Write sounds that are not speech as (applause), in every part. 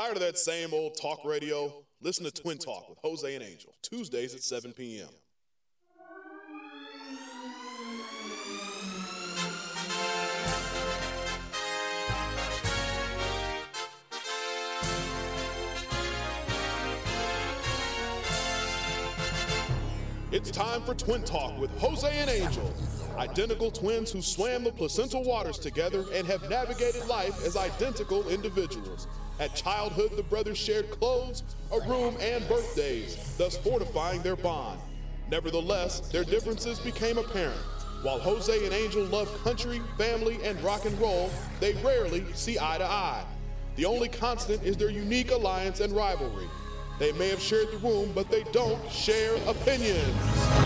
Tired of that same old talk radio? Listen to Twin Talk with Jose and Angel, Tuesdays at 7 p.m. It's time for Twin Talk with Jose and Angel. Identical twins who swam the placental waters together and have navigated life as identical individuals. At childhood, the brothers shared clothes, a room, and birthdays, thus fortifying their bond. Nevertheless, their differences became apparent. While Jose and Angel love country, family, and rock and roll, they rarely see eye to eye. The only constant is their unique alliance and rivalry. They may have shared the room, but they don't share opinions.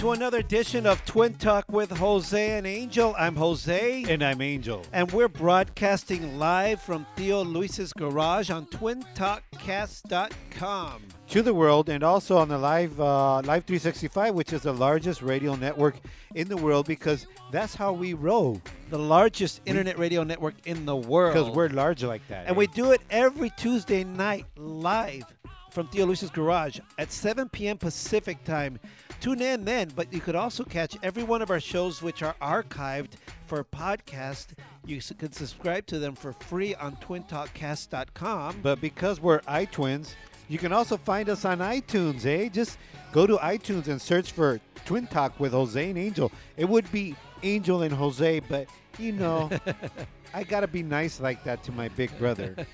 To another edition of Twin Talk with Jose and Angel. I'm Jose. And I'm Angel. And we're broadcasting live from Theo Luis's garage on twintalkcast.com. To the world and also on the live uh, Live 365, which is the largest radio network in the world because that's how we roll. The largest internet radio network in the world. Because we're large like that. And eh? we do it every Tuesday night live from Theo Luis's garage at 7 p.m. Pacific time. Tune in then, but you could also catch every one of our shows, which are archived for podcast. You can subscribe to them for free on twintalkcast.com. But because we're iTwins, you can also find us on iTunes, eh? Just go to iTunes and search for Twin Talk with Jose and Angel. It would be Angel and Jose, but you know, (laughs) I gotta be nice like that to my big brother. (laughs)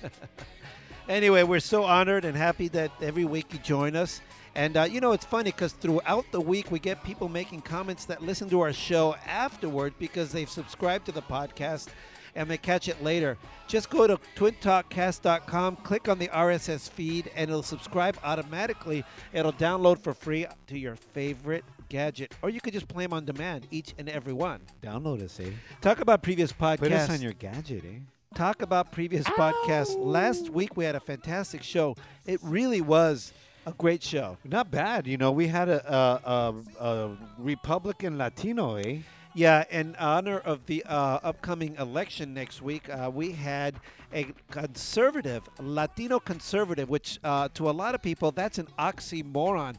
Anyway, we're so honored and happy that every week you join us. And uh, you know, it's funny because throughout the week we get people making comments that listen to our show afterward because they've subscribed to the podcast and they catch it later. Just go to twintalkcast.com, click on the RSS feed, and it'll subscribe automatically. It'll download for free to your favorite gadget, or you could just play them on demand, each and every one. Download us, eh? Talk about previous podcasts. Put us on your gadget, eh? talk about previous podcasts. Last week we had a fantastic show. It really was a great show. Not bad. You know, we had a, a, a, a Republican Latino, eh? Yeah, in honor of the uh, upcoming election next week, uh, we had a conservative, Latino conservative, which uh, to a lot of people, that's an oxymoron.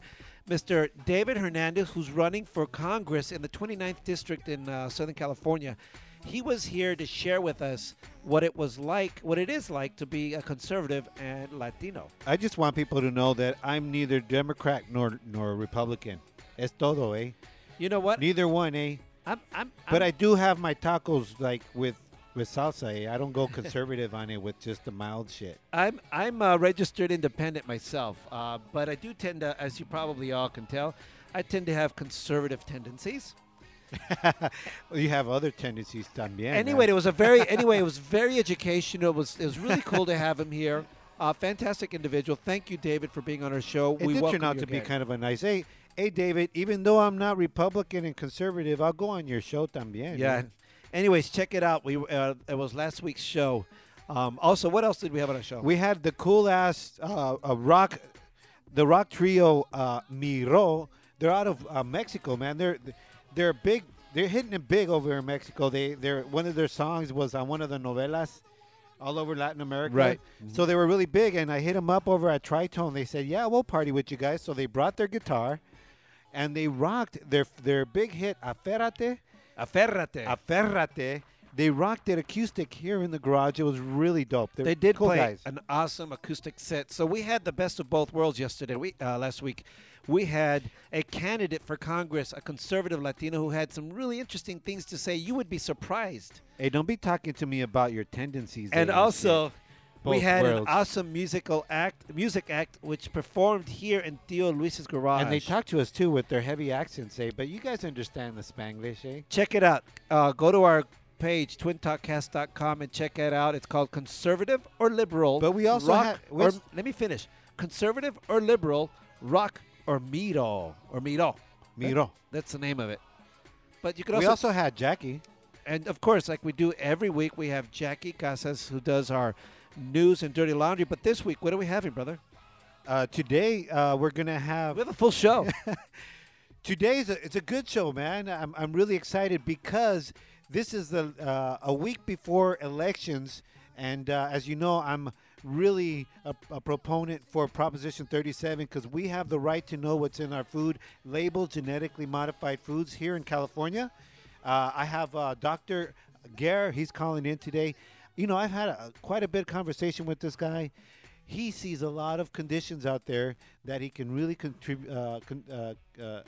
Mr. David Hernandez, who's running for Congress in the 29th District in uh, Southern California, he was here to share with us what it was like, what it is like to be a conservative and Latino. I just want people to know that I'm neither Democrat nor nor Republican. Es todo, eh? You know what? Neither one, eh? I'm, I'm, But I'm- I do have my tacos like with with salsa. Eh? I don't go (laughs) conservative on it with just the mild shit. I'm I'm a registered independent myself, uh, but I do tend to, as you probably all can tell, I tend to have conservative tendencies. (laughs) you have other tendencies también. anyway, right? it was a very (laughs) anyway it was very educational. It was it was really cool to have him here. Uh, fantastic individual. Thank you, David, for being on our show. it we did turn out to be kind of a nice. Hey, hey, David. Even though I'm not Republican and conservative, I'll go on your show también. yeah. man. Anyways, check it out. We uh, it was last week's show. Um, also, what else did we have on our show? We had the cool ass uh, uh, rock, the rock trio uh, Miro. They're out of uh, Mexico, man. They're they're big. They're hitting it big over in Mexico. They they're one of their songs was on one of the novelas all over Latin America. Right. So they were really big, and I hit them up over at Tritone. They said, "Yeah, we'll party with you guys." So they brought their guitar, and they rocked their their big hit "Aférrate." Aférrate. Aférrate. They rocked it acoustic here in the garage. It was really dope. They're They did cool play guys. an awesome acoustic set. So we had the best of both worlds yesterday. We uh, last week we had a candidate for Congress, a conservative Latino who had some really interesting things to say. You would be surprised. Hey, don't be talking to me about your tendencies. And eh, also, shit. we Both had an awesome musical act, music act, which performed here in Theo Luis's garage. and they talked to us too with their heavy accents, eh? But you guys understand the Spanglish, eh? Check it out. Uh, go to our page, twintalkcast.com, and check it out. It's called Conservative or Liberal. But we also rock, had- we or, als- let me finish. Conservative or Liberal, Rock or Miro. Or Miro. Miro. That's the name of it. But you could We also, also had Jackie. and of course, like we do every week, we have Jackie Casas who does our news and dirty laundry. But this week, what are we having, brother? Uh, today uh, we're gonna have We have a full show. (laughs) Today's a, it's a good show, man. I'm, I'm really excited because this is the uh, a week before elections, and uh, as you know, I'm really a, a proponent for Proposition 37 because we have the right to know what's in our food, labeled genetically modified foods here in California. Uh, I have uh, Dr. Gare. He's calling in today. You know, I've had a, quite a bit of conversation with this guy he sees a lot of conditions out there that he can really contribute uh, con- uh, uh,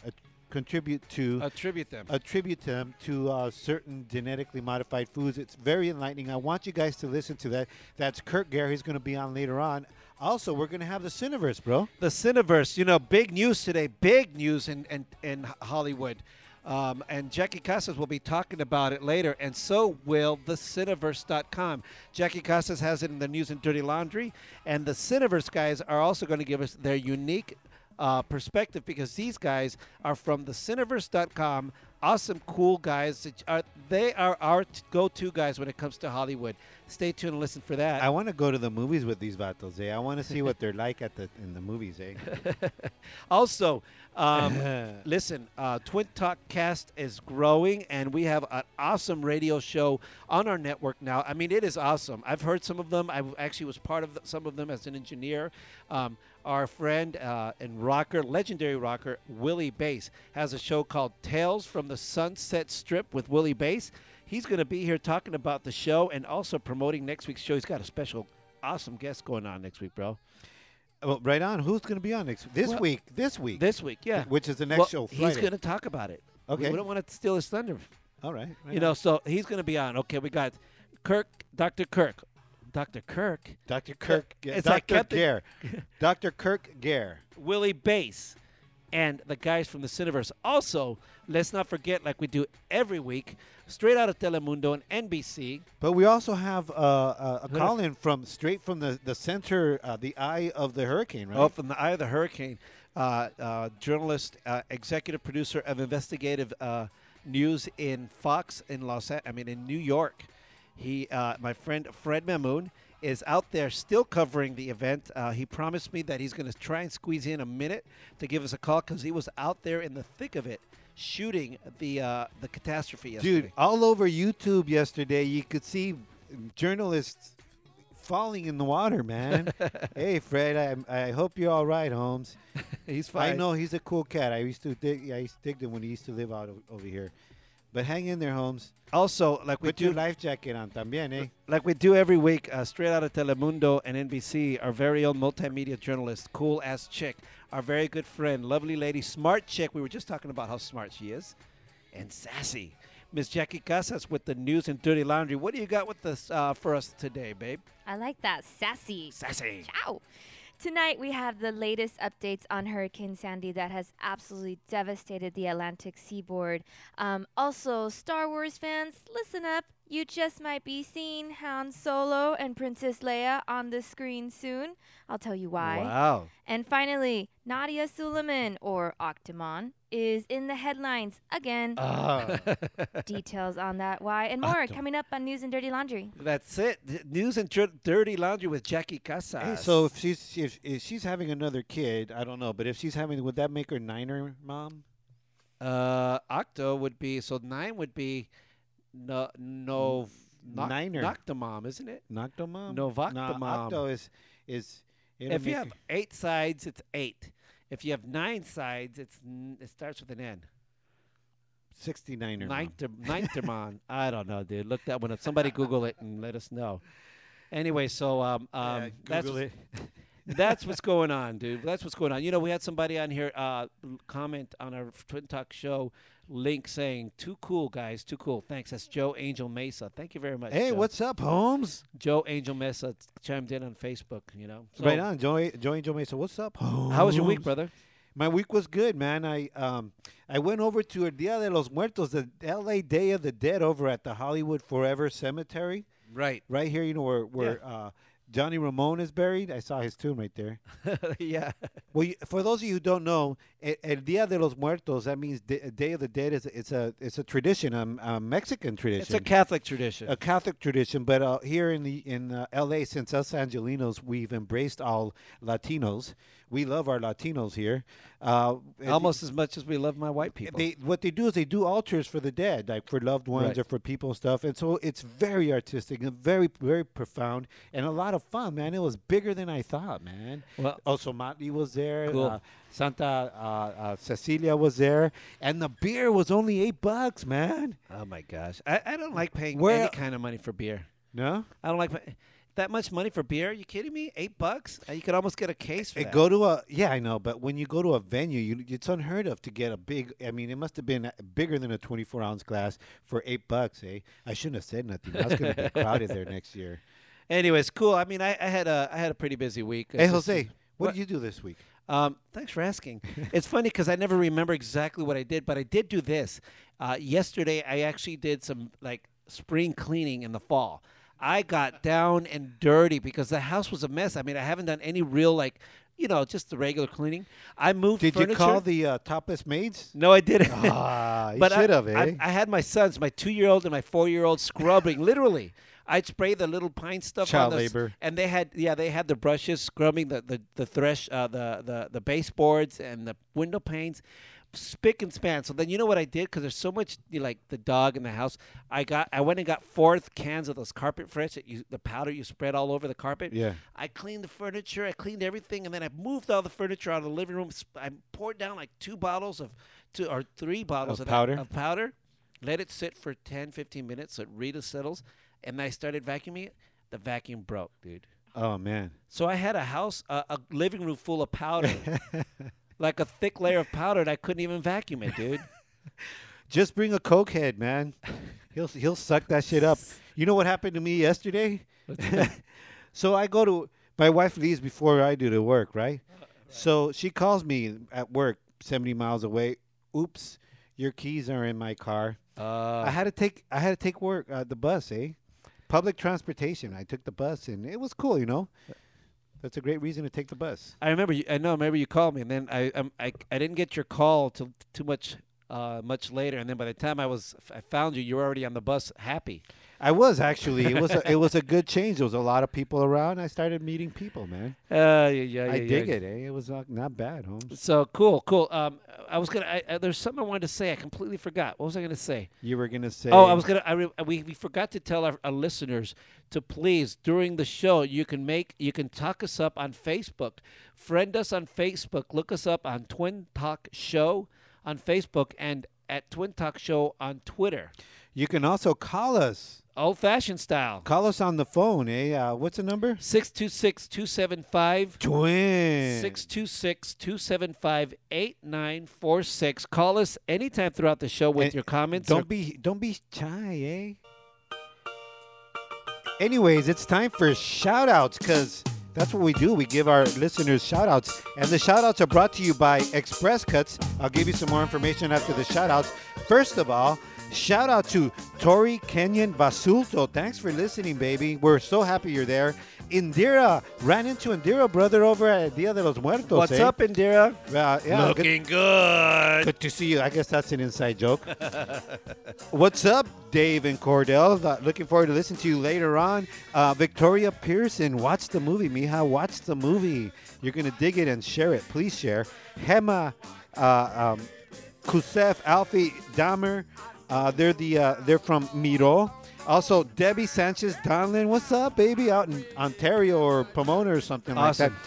contribute to Attribute them. attribute them to uh, certain genetically modified foods. It's very enlightening. I want you guys to listen to that. That's Kurt Gare. He's going to be on later on. Also, we're going to have the Cineverse, bro. the Cineverse, you know, big news today, big news in, in, in Hollywood. Um, and Jackie Casas will be talking about it later, and so will the Cineverse.com. Jackie Casas has it in the news and dirty laundry, and the Cineverse guys are also going to give us their unique uh, perspective because these guys are from the Cineverse.com. Awesome, cool guys. Are, they are our go-to guys when it comes to Hollywood. Stay tuned and listen for that. I want to go to the movies with these vatos, eh? I want to see what they're (laughs) like at the in the movies, eh? (laughs) Also, um, (laughs) listen, uh, Twin Talk Cast is growing, and we have an awesome radio show on our network now. I mean, it is awesome. I've heard some of them. I actually was part of the, some of them as an engineer. Um, our friend uh, and rocker, legendary rocker, Willie Bass, has a show called Tales from the Sunset Strip with Willie Bass. He's going to be here talking about the show and also promoting next week's show. He's got a special, awesome guest going on next week, bro. well, right on. Who's going to be on next this Well, week? This week, This week, yeah. which is the next Well, show. He's going to talk about it. Okay. We don't want to steal his thunder. All right. right you know, so he's going to be on. Okay, we got Kirk, Dr. Kirk. Dr. Kirk, Dr. Kirk, It's like Dr. Captain- Gare, (laughs) Dr. Kirk Gare. Willie Bass, and the guys from the Cineverse. Also, let's not forget, like we do every week, straight out of Telemundo and NBC. But we also have uh, uh, a call in from straight from the the center, uh, the eye of the hurricane, right? Oh, from the eye of the hurricane, uh, uh, journalist, uh, executive producer of investigative uh, news in Fox in Los, A- I mean in New York. He, uh, my friend Fred Mamoon, is out there still covering the event. Uh, he promised me that he's going to try and squeeze in a minute to give us a call because he was out there in the thick of it, shooting the uh, the catastrophe yesterday. Dude, all over YouTube yesterday, you could see journalists falling in the water, man. (laughs) hey, Fred, I, I hope you're all right, Holmes. (laughs) he's fine. I know he's a cool cat. I used to dig, I used to dig him when he used to live out over here. But hang in there, Holmes. Also, like we Put do, your life jacket on también, eh? like we do every week, uh, straight out of Telemundo and NBC, our very own multimedia journalist, cool ass chick, our very good friend, lovely lady, smart chick. We were just talking about how smart she is, and sassy. Miss Jackie Casas with the news and dirty laundry. What do you got with us uh, for us today, babe? I like that. Sassy. Sassy. Ciao. Tonight we have the latest updates on Hurricane Sandy that has absolutely devastated the Atlantic seaboard. Um, also, Star Wars fans, listen up. You just might be seeing Han Solo and Princess Leia on the screen soon. I'll tell you why. Wow. And finally, Nadya Suleman, or Octomom, is in the headlines again. Ah. (laughs) Details on that, why, and more coming up on News and Dirty Laundry. That's it. D- News and dir- dirty laundry with Jackie Casas. Hey, so if she's if, if she's having another kid, I don't know, but if she's having, would that make her Niner mom? uh, Octo would be so nine would be no no Noc- Niner. Noctomom, isn't it? Noctomom? Novoctomom. No, Octo is is. it'll if you make have eight sides, it's eight. If you have nine sides, it's n- it starts with an N. 69er. mom. Ninth Ninthtermon. I don't know, dude. Look that one up. Somebody Google it and let us know. Anyway, so um, um Yeah, that's what's- it. (laughs) that's what's going on, dude. That's what's going on. You know, we had somebody on here uh, comment on our Twin Talk show link saying, "Too cool, guys. Too cool." Thanks. That's Joe Angel Mesa. Thank you very much. Hey, Joe. what's up, Holmes? Joe Angel Mesa chimed in on Facebook. You know, So, right on, Joey. Joey Joe Mesa. What's up, Holmes? How was your week, brother? My week was good, man. I um I went over to El Dia de los Muertos, the L.A. Day of the Dead, over at the Hollywood Forever Cemetery, Right. right here. You know where where uh, Johnny Ramone is buried. I saw his tomb right there. (laughs) yeah. Well, you, for those of you who don't know, El, El Dia de los Muertos that means D- Day of the Dead is it's a it's a tradition, a, a Mexican tradition. It's a Catholic tradition. a Catholic tradition, but uh, here in the in uh, L.A., since us Angelinos we've embraced all Latinos, we love our Latinos here. Uh, and Almost as much as we love my white people. They what they do is they do altars for the dead, like for loved ones Right. or for people and stuff. And so it's very artistic and very very profound and a lot of fun, man. It was bigger than I thought, man. well, Also, Motley was there. Cool. Uh, Santa uh, uh, Cecilia was there, and the beer was only eight bucks, man. oh my gosh, I, I don't like paying Where- any kind of money for beer. No, I don't like pay- that much money for beer. Are you kidding me? Eight bucks? Uh, You could almost get a case for Uh, that. go to a yeah, I know, but when you go to a venue, you, it's unheard of to get a big. I mean, it must have been uh, bigger than a twenty-four ounce glass for eight bucks, eh? I shouldn't have said nothing. I was going to be crowded there (laughs) next year. Anyways, cool. I mean, I, I had a I had a pretty busy week. Hey, just- Jose, what, what- did you do this week? Um, thanks for asking. (laughs) it's funny because I never remember exactly what I did, but I did do this. Uh, yesterday, I actually did some like spring cleaning in the fall. I got down and dirty because the house was a mess. I mean, I haven't done any real like, you know, just the regular cleaning. I moved. Did you call the uh, topless maids? No, I didn't. Ah, (laughs) you but I, should have, eh? I, I had my sons, my two-year-old and my four-year-old, scrubbing. (laughs) literally, I'd spray the little pine stuff. Child on the labor. and they had yeah, they had the brushes scrubbing the the the thresh, uh, the the the baseboards and the window panes. Spick and span. So then you know what I did because there's so much you know, like the dog in the house. I got I went and got four cans of those carpet fresh that you the powder you spread all over the carpet. yeah. I cleaned the furniture, I cleaned everything, and then I moved all the furniture out of the living room. I poured down like two bottles of, two or three bottles Of of, that- powder? of powder, let it sit for 10, 15 minutes so it really settles, and then I started vacuuming it. The vacuum broke, dude. Oh man. So I had a house, a, a living room full of powder, (laughs) like a thick layer of powder, and I couldn't even vacuum it, dude. (laughs) Just bring a coke head, man. He'll he'll suck that shit up. You know what happened to me yesterday? (laughs) so I go to my wife leaves before I do the work, right? So she calls me at work, seventy miles away. Oops, your keys are in my car. Uh, I had to take I had to take work uh, the bus, eh? Public transportation. I took the bus and it was cool, you know. That's a great reason to take the bus. I remember. You, I know. Remember you called me, and then I um, I I didn't get your call till too much uh, much later, and then by the time I was I found you, you were already on the bus, happy. I was actually. It was a, it was a good change. There was a lot of people around. I started meeting people, man. (laughs) Uh, yeah, yeah, I yeah, dig yeah. it, eh? It was uh, not bad, Holmes. So cool, cool. Um, I was gonna. I, uh, there's something I wanted to say. I completely forgot. What was I gonna say? You were gonna say. Oh, I was gonna. I re, we, we forgot to tell our, our listeners to please during the show you can make you can talk us up on Facebook, friend us on Facebook, look us up on Twin Talk Show on Facebook and at Twin Talk Show on Twitter, You can also call us. Old fashioned style. Call us on the phone, eh? Uh, what's the number? 626 275 Twin. 626 275 8946. Call us anytime throughout the show with And your comments. or Don't be don't be shy, eh? Anyways, it's time for shout outs because that's what we do. We give our listeners shout outs. And the shout outs are brought to you by Express Cuts. I'll give you some more information after the shout outs. First of all, shout out to Tori Kenyon Basulto. Thanks for listening, baby. We're so happy you're there. Indira ran into Indira, brother, over at Dia de los Muertos. What's eh? up, Indira? Uh, yeah, good- good. Good to see you. I guess that's an inside joke. (laughs) What's up, Dave and Cordell? Uh, looking forward to listening to you later on. Uh, Victoria Pearson, watch the movie. Mija, watch the movie. You're going to dig it and share it. Please share. Hema, uh, um, Kusef, Alfie, Dahmer. Uh, they're the uh, they're from Miro. Also, Debbie Sanchez Donlin. What's up, baby? Out in Ontario or Pomona or something Awesome. like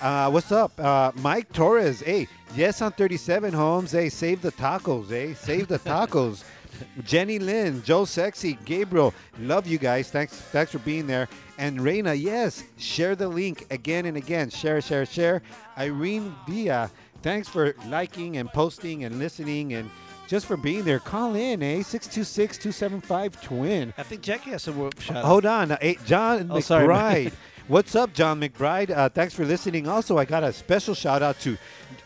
that. Uh, what's up? Uh, Mike Torres. Hey, yes on 37 homes. Hey, save the tacos. Hey, save the tacos. (laughs) Jenny Lynn, Joe Sexy, Gabriel. Love you guys. Thanks, thanks for being there. And Reina, yes, share the link again and again. Share, share, share. Irene Villa, thanks for liking and posting and listening and just for being there. Call in, eh? 626 275 Twin. I think Jackie has some shout Hold on. Hey, John Oh, sorry. McBride. (laughs) What's up, John McBride? Uh, thanks for listening. Also, I got a special shout out to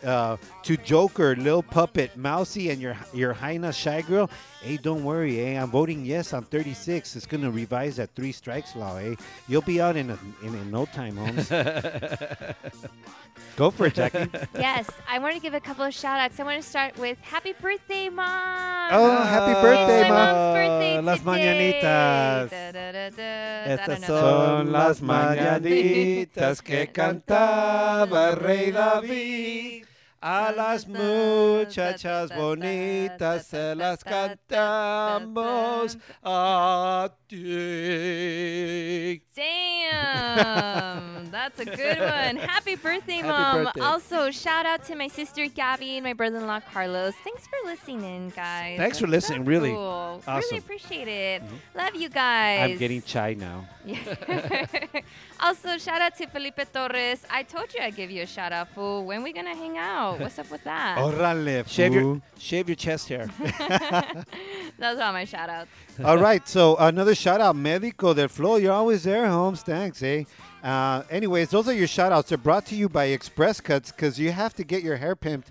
uh, to Joker, Lil Puppet, Mousy, and your your Hyena Shy Girl. Hey, don't worry, eh? I'm voting yes on 36. It's gonna revise that three strikes law, eh? You'll be out in a, in, in no time, Holmes. (laughs) Go for it, Jackie. yes, I want to give a couple of shout outs. I want to start with happy birthday, mom. Oh, happy birthday, It's Mom. birthday Las today. mañanitas. Da, da, da, da. Estas son las mañanitas. Mañanitas que cantaba el rey David. A las muchachas bonitas se las cantamos a ti. Damn, that's a good (laughs) one. Happy birthday, Happy mom. birthday. Also, shout out to my sister Gabby and my brother-in-law Carlos. Thanks for listening, guys. Thanks for That's so listening, really. cool. Awesome. Really appreciate it. Mm-hmm. Love you guys. I'm getting chai now. (laughs) (laughs) also, shout out to Felipe Torres. I told you I'd give you a shout out, fool. When we gonna hang out? What's up with that? Órale, Shave your fool. shave your chest hair. (laughs) Those are all my shout outs. All right, so another shout out, Medico del Flow. You're always there, Holmes. Thanks, eh? Uh, anyways, those are your shout outs. They're brought to you by Express Cuts because you have to get your hair pimped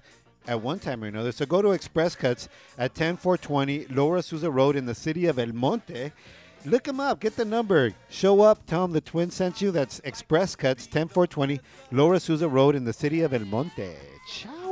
at one time or another. So go to Express Cuts at 10420 Lower Azusa Road in the city of El Monte. Look them up. Get the number. Show up. Tell them the twin sent you. That's Express Cuts, 10420 Lower Azusa Road in the city of El Monte. Ciao.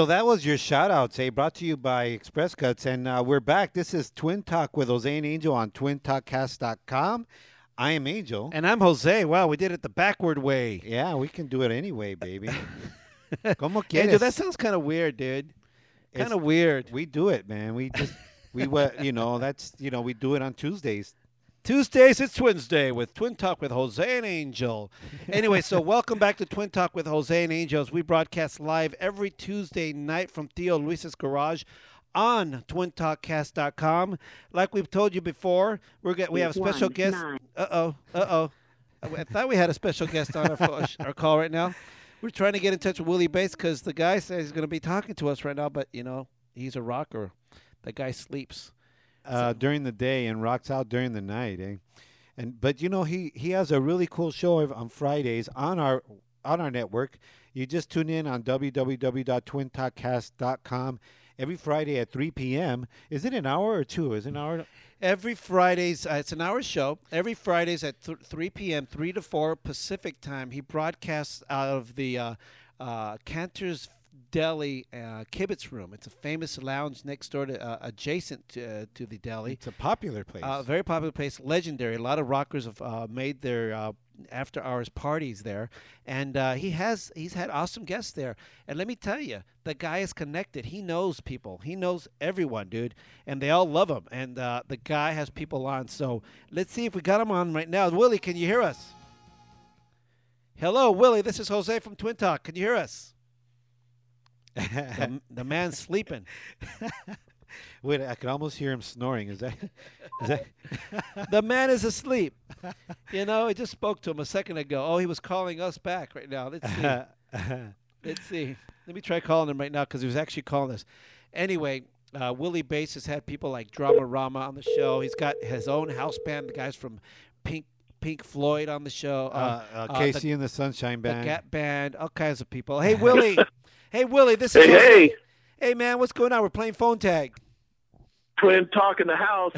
So that was your shout outs, eh? Brought to you by Express Cuts. And uh, we're back. This is Twin Talk with Jose and Angel on twintalkcast.com. I am Angel. and I'm Jose. Wow, we did it the backward way. yeah, we can do it anyway, baby. (laughs) Como Angel, that sounds kind of weird, dude. Kind of weird. we do it, man. We just, we you know, that's, you know, we do it on Tuesdays. Tuesdays, it's Twins Day with Twin Talk with Jose and Angel. Anyway, so (laughs) welcome back to Twin Talk with Jose and Angels. We broadcast live every Tuesday night from Theo Luis's garage on twintalkcast.com. Like we've told you before, we're get, we have a special One, guest. Uh oh, uh oh. I thought we had a special guest on our, our (laughs) call right now. We're trying to get in touch with Willie Bates because the guy says he's going to be talking to us right now, but you know he's a rocker. The guy sleeps. Uh, during the day and rocks out during the night, eh? And but you know he he has a really cool show on Fridays on our on our network. You just tune in on www.twintalkcast.com every Friday at 3 p.m. Is it an hour or two? Is it an hour? Every Fridays, uh, it's an hour show. Every Fridays at th- 3 p.m., 3 to 4 Pacific time, he broadcasts out of the uh, uh, Canter's Deli uh, Kibitz Room. It's a famous lounge next door to, uh, adjacent to, uh, to the deli. It's a popular place. Uh, very popular place, legendary. A lot of rockers have uh, made their uh, after hours parties there, and uh, he has he's had awesome guests there. And let me tell you, the guy is connected. He knows people. He knows everyone, dude, and they all love him. And uh, the guy has people on. So let's see if we got him on right now. Willie, can you hear us? Hello, Willie. This is Jose from Twin Talk. Can you hear us? The, the man's sleeping. (laughs) Wait, I can almost hear him snoring. Is that? Is that? the man is asleep. (laughs) You know, I just spoke to him a second ago. Oh, he was calling us back right now. Let's see. (laughs) Let's see. Let me try calling him right now because he was actually calling us. Anyway, uh, Willie Bates has had people like Dramarama on the show. He's got his own house band, the guys from Pink Pink Floyd on the show. uh, uh, uh, Casey the, and the Sunshine Band, the. Gap Band, all kinds of people. Hey, Willie. Hey, Willie. This is Hey, Jose. hey, Hey, man. What's going on? We're playing phone tag. twin talk in the house.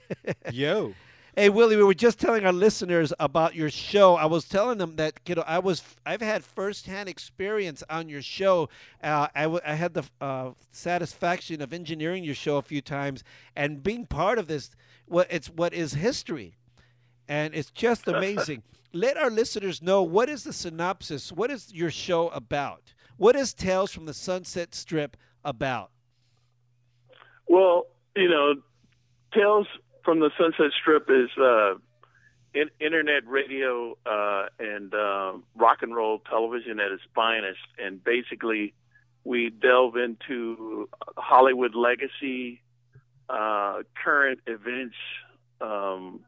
(laughs) Yo. Hey Willie, we were just telling our listeners about your show. I was telling them that you know I was I've had firsthand experience on your show. Uh, I, w- I had the uh, satisfaction of engineering your show a few times and being part of this. What it's what is history, and it's just (laughs) amazing. Let our listeners know what is the synopsis. What is your show about? What is Tales from the Sunset Strip about? Well, you know, Tales from the Sunset Strip is uh, in, internet radio uh, and uh, rock and roll television at its finest. And basically, we delve into Hollywood legacy, uh, current events, um,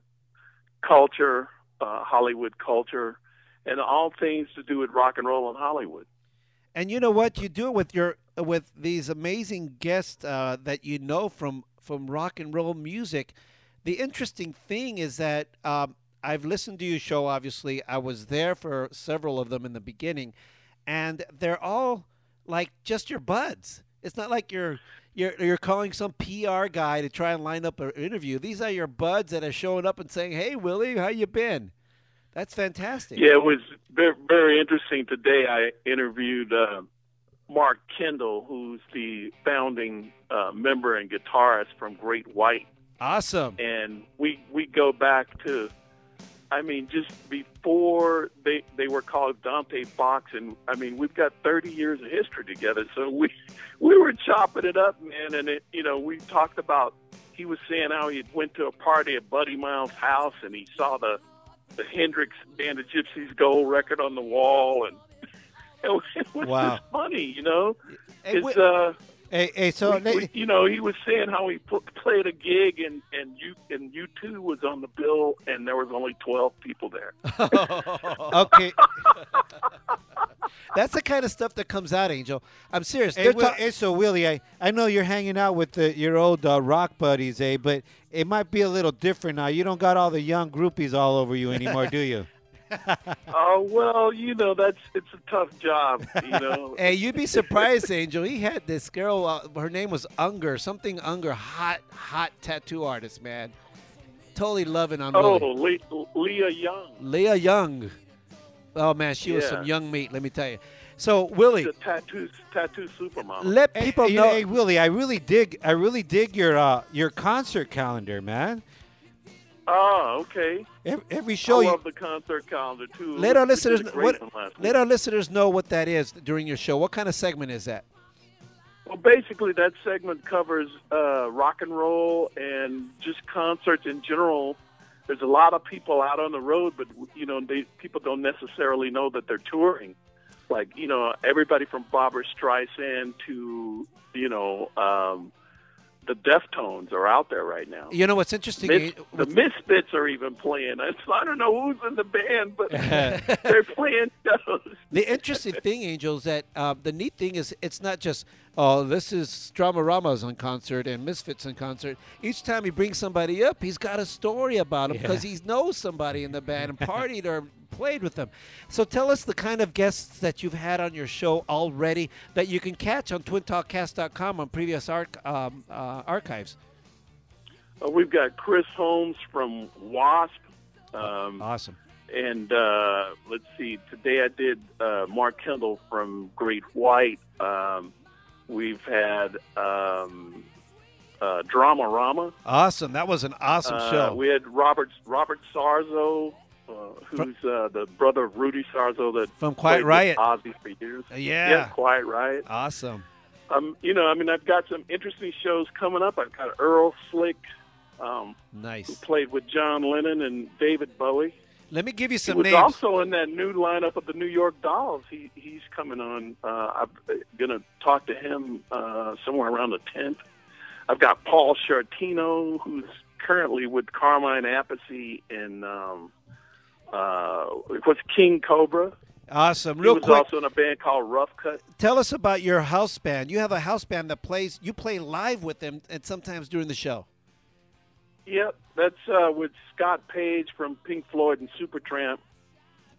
culture, uh, Hollywood culture, and all things to do with rock and roll in Hollywood. And you know what? You do it with your with these amazing guests uh, that you know from from rock and roll music. The interesting thing is that um, I've listened to your show. Obviously, I was there for several of them in the beginning, and they're all like just your buds. It's not like you're you're you're calling some PR guy to try and line up an interview. These are your buds that are showing up and saying, "Hey, Willie, how you been?" That's fantastic. Yeah, it was very, interesting. Today, I interviewed uh, Mark Kendall, who's the founding uh, member and guitarist from Great White, Awesome. and we we go back to, I mean, just before they they were called Dante Fox, and I mean, we've got 30 years of history together. So we (laughs) we were chopping it up, man, and it you know we talked about. He was saying how he went to a party at Buddy Miles' house, and he saw the the Hendrix Band of Gypsies gold record on the wall, and (laughs) it was, Wow. just funny, you know. Hey, It's uh, Hey, hey, so we- they- we- you know, he was saying how he pl- played a gig and and you and you two was on the bill, and there was only twelve people there. (laughs) okay. That's the kind of stuff that comes out, Angel. I'm serious. Hey, Will, ta- hey, so Willie, I, I know you're hanging out with the, your old uh, rock buddies, eh? But it might be a little different now. You don't got all the young groupies all over you anymore, do you? (laughs) Oh well, you know that's it's a tough job, you know. (laughs) Hey, you'd be surprised, Angel. He had this girl. Uh, her name was Unger, something Unger, hot, hot tattoo artist, man. Totally loving on oh, Le- Leah Young, Leah Young. Oh man, she was some young meat. Let me tell you. So Willie, the tattoo tattoo supermodel. let people hey, know. Hey, Willie, I really dig, I really dig your uh, your concert calendar, man. Oh, okay. Every, every show I you, love the concert calendar too. let our listeners a kn- great what, let our listeners know what that is during your show. What kind of segment is that? Well, basically, that segment covers uh, rock and roll and just concerts in general. There's a lot of people out on the road, but you know, they, people don't necessarily know that they're touring. Like you know, everybody from Barbra Streisand to you know um, the Deftones are out there right now. You know what's interesting? Mis- the Misfits are even playing. I don't know who's in the band, but (laughs) they're playing shows. The interesting thing, Angel, is that uh, the neat thing is it's not just oh this is Dramarama's on concert and Misfits on concert. Each time he brings somebody up, he's got a story about him because he knows somebody in the band and partied or played with them. So tell us the kind of guests that you've had on your show already that you can catch on TwinTalkCast.com on previous arc, um, uh, archives. Uh, we've got Chris Holmes from Wasp. Um, Awesome. and uh, let's see. Today I did uh, Mark Kendall from Great White. Um, we've had um, uh, Dramarama. Awesome. That was an awesome Uh, show. We had Robert Robert Sarzo, who's uh, the brother of Rudy Sarzo that From Quiet Riot. Ozzy for years. Uh, yeah. yeah, Quiet Riot. Awesome. Um, you know, I mean, I've got some interesting shows coming up. I've got Earl Slick, um, who Nice. played with John Lennon and David Bowie. Let me give you He some was names. also in that new lineup of the New York Dolls. He he's coming on. Uh, I'm going to talk to him uh, somewhere around the 10th. I've got Paul Shortino, who's currently with Carmine Appice in um, uh, what's King Cobra. Awesome. Real He was quick, also in a band called Rough Cutt. tell us about your house band. You have a house band that plays. You play live with them, and sometimes during the show. Yep, that's uh, with Scott Page from Pink Floyd and Supertramp.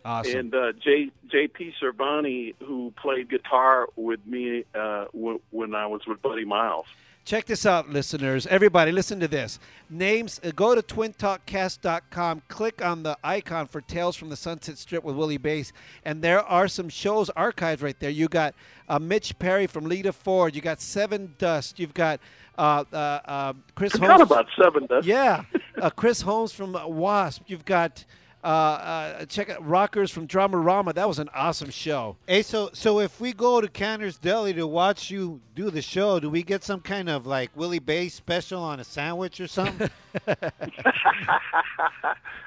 Awesome. and uh, J J.P. Cervani, who played guitar with me uh, w- when I was with Buddy Miles. Check this out, listeners. Everybody, listen to this. Names. Uh, go to twintalkcast.com. Click on the icon for Tales from the Sunset Strip with Willie Bass, and there are some shows archives right there. You got uh, Mitch Perry from Lita Ford. You got Sevendust. You've got uh, uh, uh, Chris Forgot Holmes. about seven. Does Yeah, uh, Chris Holmes from Wasp. You've got uh, uh, check out Rockers from Dramarama. That was an awesome show. Hey, so so if we go to Canter's Deli to watch you do the show, do we get some kind of like Willie Bay special on a sandwich or something? (laughs) (laughs)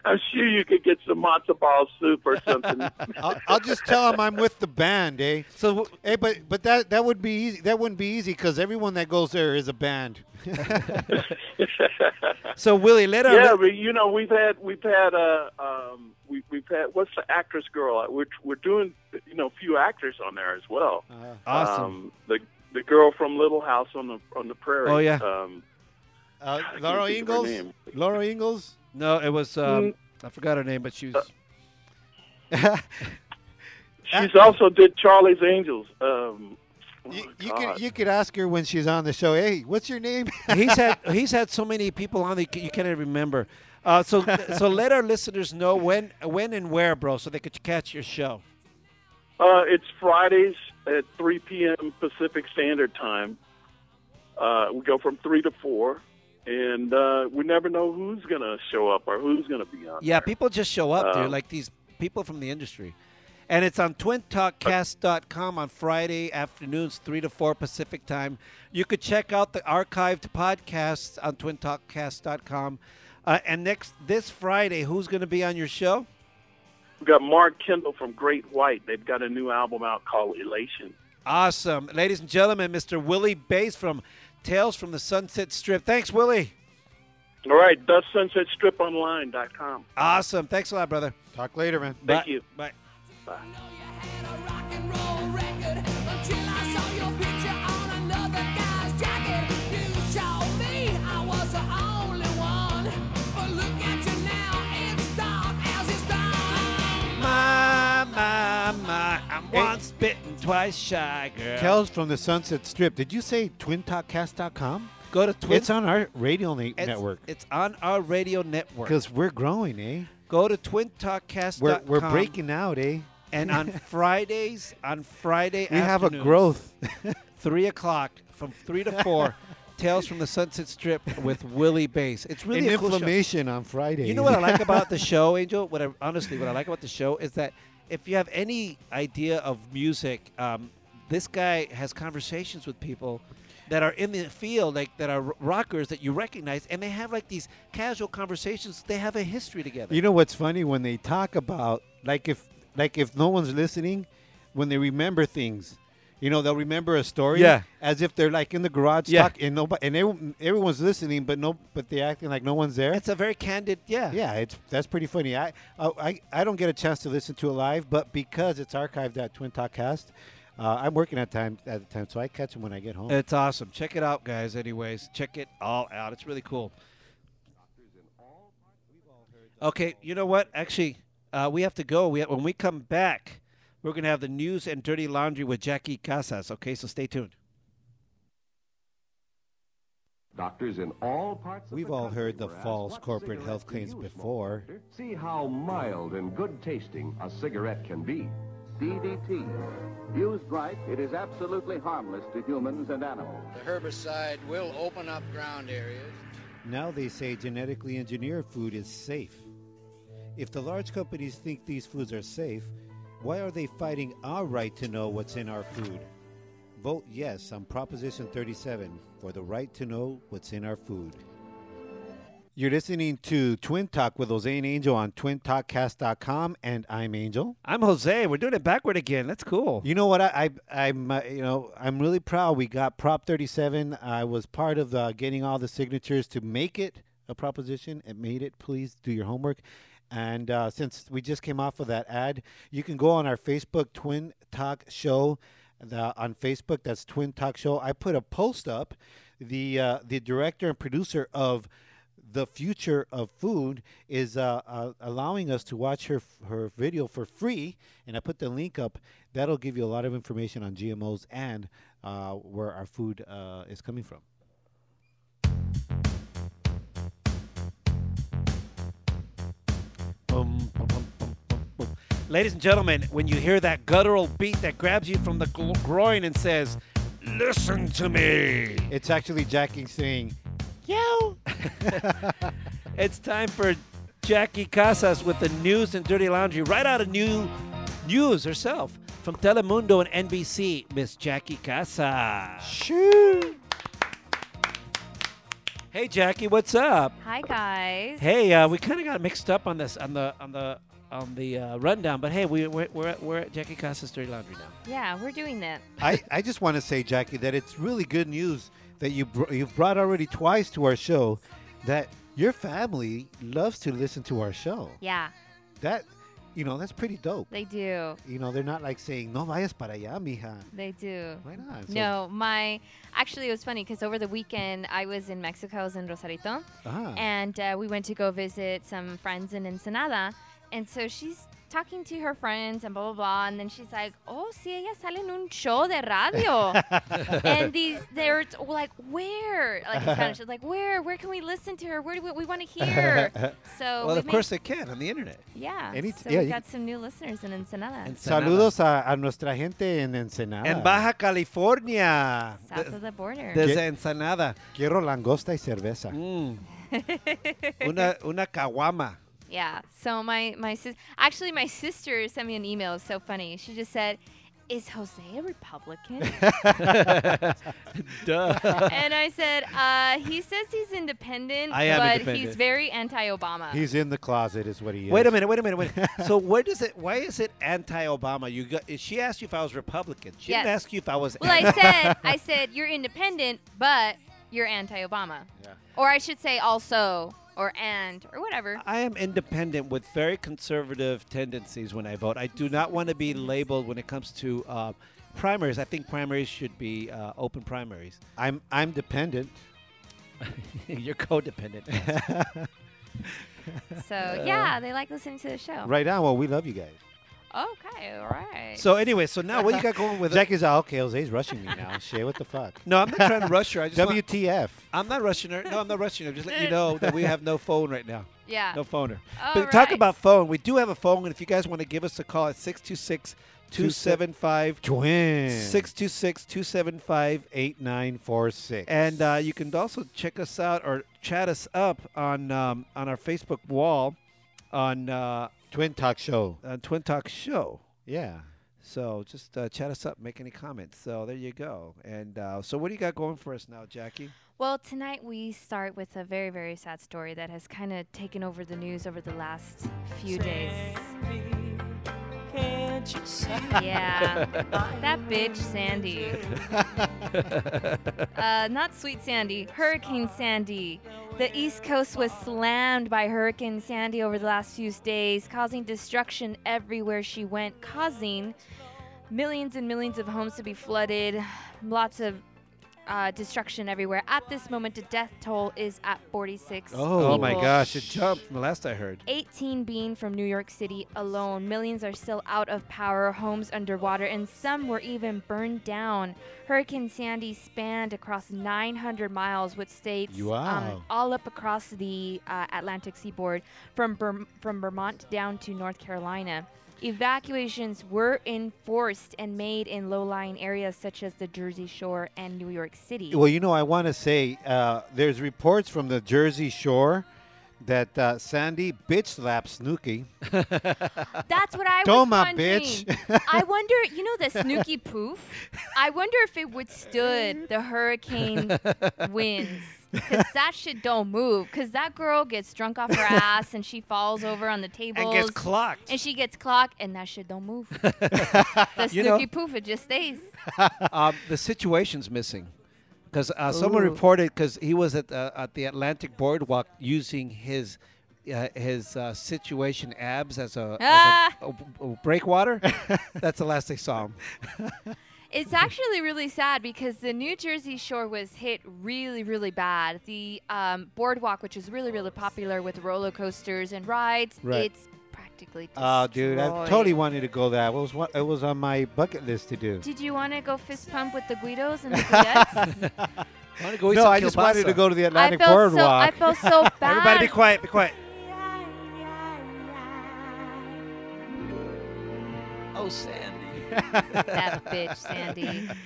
I'm sure you could get some matzo ball soup or something. (laughs) I'll, I'll just tell them I'm with the band, eh? So Hey, but but that that would be easy. That wouldn't be easy because everyone that goes there is a band. (laughs) so Willie, let our yeah, but you know we've had we've had uh um we we've had what's the actress girl? We're we're doing you know a few actors on there as well. awesome. Um, the the girl from Little House on the on the Prairie. Oh, yeah. Um, Uh, Laura think Ingalls. Laura Ingalls. no, it was um, Mm. I forgot her name, but she was. (laughs) she's also did Charlie's Angels. Um, You, my you could you could ask her when she's on the show. Hey, what's your name? he's had (laughs) he's had so many people on that you can't even remember. Uh, so so (laughs) let our listeners know when when and where, bro, so they could catch your show. Uh, it's Fridays at 3 p.m. Pacific Standard Time. Uh, we go from 3 to 4, and uh, we never know who's going to show up or who's going to be on. Yeah, there. people just show up, dude, Um, like these people from the industry. And it's on twintalkcast.com on Friday afternoons, 3 to 4 Pacific time. You could check out the archived podcasts on twintalkcast.com. Uh, and next, this Friday, who's going to be on your show? We've got Mark Kendall from Great White. They've got a new album out called Elation. Awesome. Ladies and gentlemen, Mr. Willie Bass from Tales from the Sunset Strip. Thanks, Willie. All right, DustSunsetStripOnline.com. Awesome. Thanks a lot, brother. Talk later, man. Thank Bye. you. Bye. Know you had a rock and roll record until I saw your picture on another guy's jacket. You showed me I was the only one, but look at you now, it's dark as it's dawn. My, my, my. I'm once bitten, twice shy, girl. Tales from the Sunset Strip. Did you say twintalkcast.com? Go to Twin. It's on our radio na- it's- network. It's on our radio network. Because we're growing, eh? Go to twintalkcast.com. We're, we're breaking out, eh? And on (laughs) Fridays, on Friday We have a growth. (laughs) Three o'clock from three to four. (laughs) Tales from the Sunset Strip with Willie Bass. It's really An a cool show. inflammation on Friday. You know what I like about the show, Angel? What I, honestly, what I like about the show is that if you have any idea of music, um, this guy has conversations with people that are in the field, like that are rockers that you recognize, and they have like these casual conversations. They have a history together. You know what's funny when they talk about like if like if no one's listening, when they remember things, you know they'll remember a story, Yeah. as if they're like in the garage Yeah. talk and nobody and everyone, everyone's listening, but no, but they're acting like no one's there. it's a very candid, yeah. yeah, it's that's pretty funny. I, I I I don't get a chance to listen to it live, but because it's archived at Twin Talk Cast, uh, I'm working at time at the time, so I catch them when I get home. It's awesome. Check it out, guys. Anyways, check it all out. It's really cool. Okay, you know what? Actually, uh, we have to go. We when we come back, we're gonna have the news and dirty laundry with Jackie Casas. Okay, so stay tuned. Doctors in all parts of We've the all heard the false corporate health claims you before. doctor? See how mild and good tasting a cigarette can be. DDT. Used right, it is absolutely harmless to humans and animals. The herbicide will open up ground areas. Now they say genetically engineered food is safe. If the large companies think these foods are safe, why are they fighting our right to know what's in our food? Vote yes on Proposition 37 for the right to know what's in our food. You're listening to Twin Talk with Jose and Angel on twintalkcast.com, and I'm Angel. I'm Jose. We're doing it backward again. That's cool. You know what? I, I I'm uh, you know I'm really proud. We got Prop 37. I was part of uh, getting all the signatures to make it a proposition. It made it. Please do your homework. And uh, since we just came off of that ad, you can go on our Facebook Twin Talk Show. The, on Facebook, that's Twin Talk Show. I put a post up. The uh, the director and producer of the future of food is uh, uh, allowing us to watch her her video for free, and I put the link up. That'll give you a lot of information on GMOs and uh, where our food uh, is coming from. Ladies and gentlemen, when you hear that guttural beat that grabs you from the groin and says, "Listen to me," It's actually Jackie saying, "Yo." (laughs) it's time for Jackie Casas with the news and dirty laundry, right out of new news herself from Telemundo and NBC, Miss Jackie Casas. Shoo. Hey, Jackie, what's up? Hi guys. Hey, uh, we kind of got mixed up on this on the on the on the uh, rundown, but hey, we, we're we're at, we're at Jackie Casas Dirty Laundry now. Yeah, we're doing that. I, I just want to say, Jackie, that it's really good news that you br- you've brought already twice to our show that your family loves to listen to our show. Yeah, That, you know, that's pretty dope. they do. You know, they're not like saying, no vayas para allá, mija. They do. Why not? So- No, my actually it was funny because over the weekend I was in Mexico, I was in Rosarito, Ah. and uh, we went to go visit some friends in Ensenada, and so she's talking to her friends and blah blah blah, and then she's like, "Oh, sí, ella sale en un show de radio," (laughs) and these they're t- like, "Where?" Like in Spanish, it's like, "Where? Where can we listen to her? Where do we, we want to hear?" (laughs) So well, we of course they can on the internet. yeah. Any- so yeah, we you- got some new listeners in Ensenada, Ensenada. Saludos a, a nuestra gente en Ensenada. En Baja California. south de- of the border. Desde Ensenada. Quiero langosta y cerveza. Mm. (laughs) una, una caguama. Yeah. So my my sis- actually my sister sent me an email. It's so funny. She just said, "Is Jose a Republican?" (laughs) Duh. and I said, uh, "He says he's independent, I am but independent. he's very anti-Obama." He's in the closet, is what he is. Wait a minute, wait a minute, wait. so where does it? Why is it anti-Obama? You got, she asked you if I was Republican. She didn't ask you if I was. well, I (laughs) said, I said you're independent, but you're anti-Obama, Yeah. or I should say also, or and, or whatever. I am independent with very conservative tendencies when I vote. I do not want to be labeled when it comes to uh, primaries. I think primaries should be uh, open primaries. I'm I'm dependent. (laughs) You're codependent. (laughs) So (laughs) yeah, they like listening to the show. Right now, well, we love you guys. Okay. All right. so anyway, so now what you got going with (laughs) it? Jackie's out. Okay, Jose's rushing me now. Shay, what the fuck? No, I'm not trying to rush her. I just want, WTF? I'm not rushing her. No, I'm not rushing her. Just let you know that we have no (laughs) phone right now. yeah. No phoner. All but talk about phone. We do have a phone, and if you guys want to give us a call at 626 275 Twin. 626 275 8946. And uh, you can also check us out or chat us up on um, on our Facebook wall on uh, Twin Talk Show. on Twin Talk Show. Yeah. So just uh, chat us up, make any comments. So there you go. And uh, so what do you got going for us now, Jackie? Well, tonight we start with a very, very sad story that has kind of taken over the news over the last few days. (laughs) Yeah, (laughs) that bitch Sandy. (laughs) Uh, not sweet Sandy, Hurricane Sandy. The East Coast was slammed by Hurricane Sandy over the last few days, causing destruction everywhere she went, causing millions and millions of homes to be flooded, lots of uh, destruction everywhere. At this moment, the death toll is at 46. Oh, my gosh, it jumped from the last I heard. 18 being from New York City alone. Millions are still out of power, homes underwater, and some were even burned down. Hurricane Sandy spanned across 900 miles, with states um, all up across the uh, Atlantic seaboard, from Verm- from Vermont down to North Carolina. Evacuations were enforced and made in low-lying areas such as the Jersey Shore and New York City. Well, you know, I want to say uh, there's reports from the Jersey Shore that uh, Sandy bitch slapped Snooki. (laughs) That's what I was Toma, wondering. bitch. (laughs) I wonder, you know, the (laughs) Snooki poof. I wonder if it withstood the hurricane winds. Cause (laughs) that shit don't move. Cause that girl gets drunk off her ass and she falls over on the table And gets clocked. and she gets clocked and that shit don't move. (laughs) the You know- poof, it just stays. (laughs) um, the situation's missing because uh, someone reported because he was at the, at the Atlantic Boardwalk using his uh, his uh, situation abs as a, Ah. as a, a- a breakwater. That's the last they saw him. It's actually really sad because the New Jersey shore was hit really, really bad. The um, boardwalk, which is really, really popular with roller coasters and rides, Right. it's practically destroyed. Oh, dude, I totally wanted to go that. It was what it was on my bucket list to do. Did you want to go fist pump with the Guidos and the (laughs) Guidettes? I (laughs) go eat No, some I just wanted to go to the I Atlantic felt so. Boardwalk. I felt so (laughs) bad. Everybody, be quiet. Be quiet. Oh, Sandy. That bitch, Sandy. (laughs)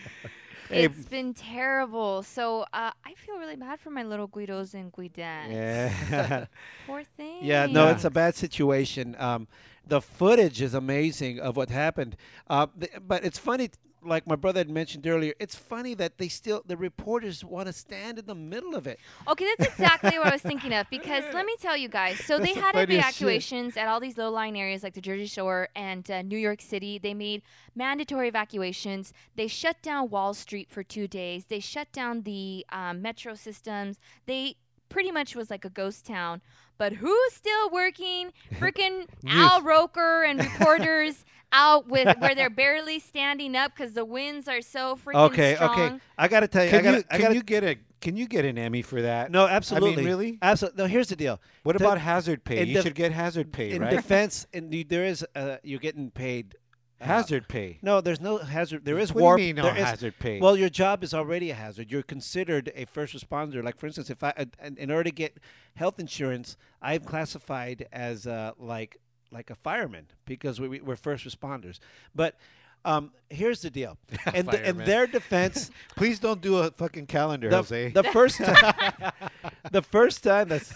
Hey, It's been terrible. So uh, I feel really bad for my little Guidos and Guidas. yeah. (laughs) Poor thing. Yeah, no, it's a bad situation. Um, the footage is amazing of what happened. Uh, th- but it's funny, like my brother had mentioned earlier, it's funny that they still, the reporters want to stand in the middle of it. Okay, that's exactly what I was thinking of because let me tell you guys. So they That's the had shit. evacuations at all these low-lying areas like the Jersey Shore and uh, New York City. They made mandatory evacuations. They shut down Wall Street for two days. They shut down the um, metro systems. They pretty much was like a ghost town. But who's still working? (laughs) Freaking Al Roker and reporters out with (laughs) where they're barely standing up because the winds are so freaking Okay, strong. okay. okay. I got to tell you, I Can got you I gotta, you get a can you get an Emmy for that? no, absolutely. I mean, really? Absolutely. No, here's the deal. What To- about hazard pay? You def- should get hazard pay, in right? defense, in the, there is, uh, you're getting paid. uh, hazard pay. No, there's no hazard. There is What do you warp. mean no there is- hazard pay? Well, your job is already a hazard. You're considered a first responder. Like for instance, if I uh, in- in order to get health insurance, I'm classified as uh, like like a fireman because we, we, we're first responders. But um, here's the deal. (laughs) And, the, in their defense, (laughs) Please don't do a fucking calendar, the, Jose. the first time, (laughs) the first time that's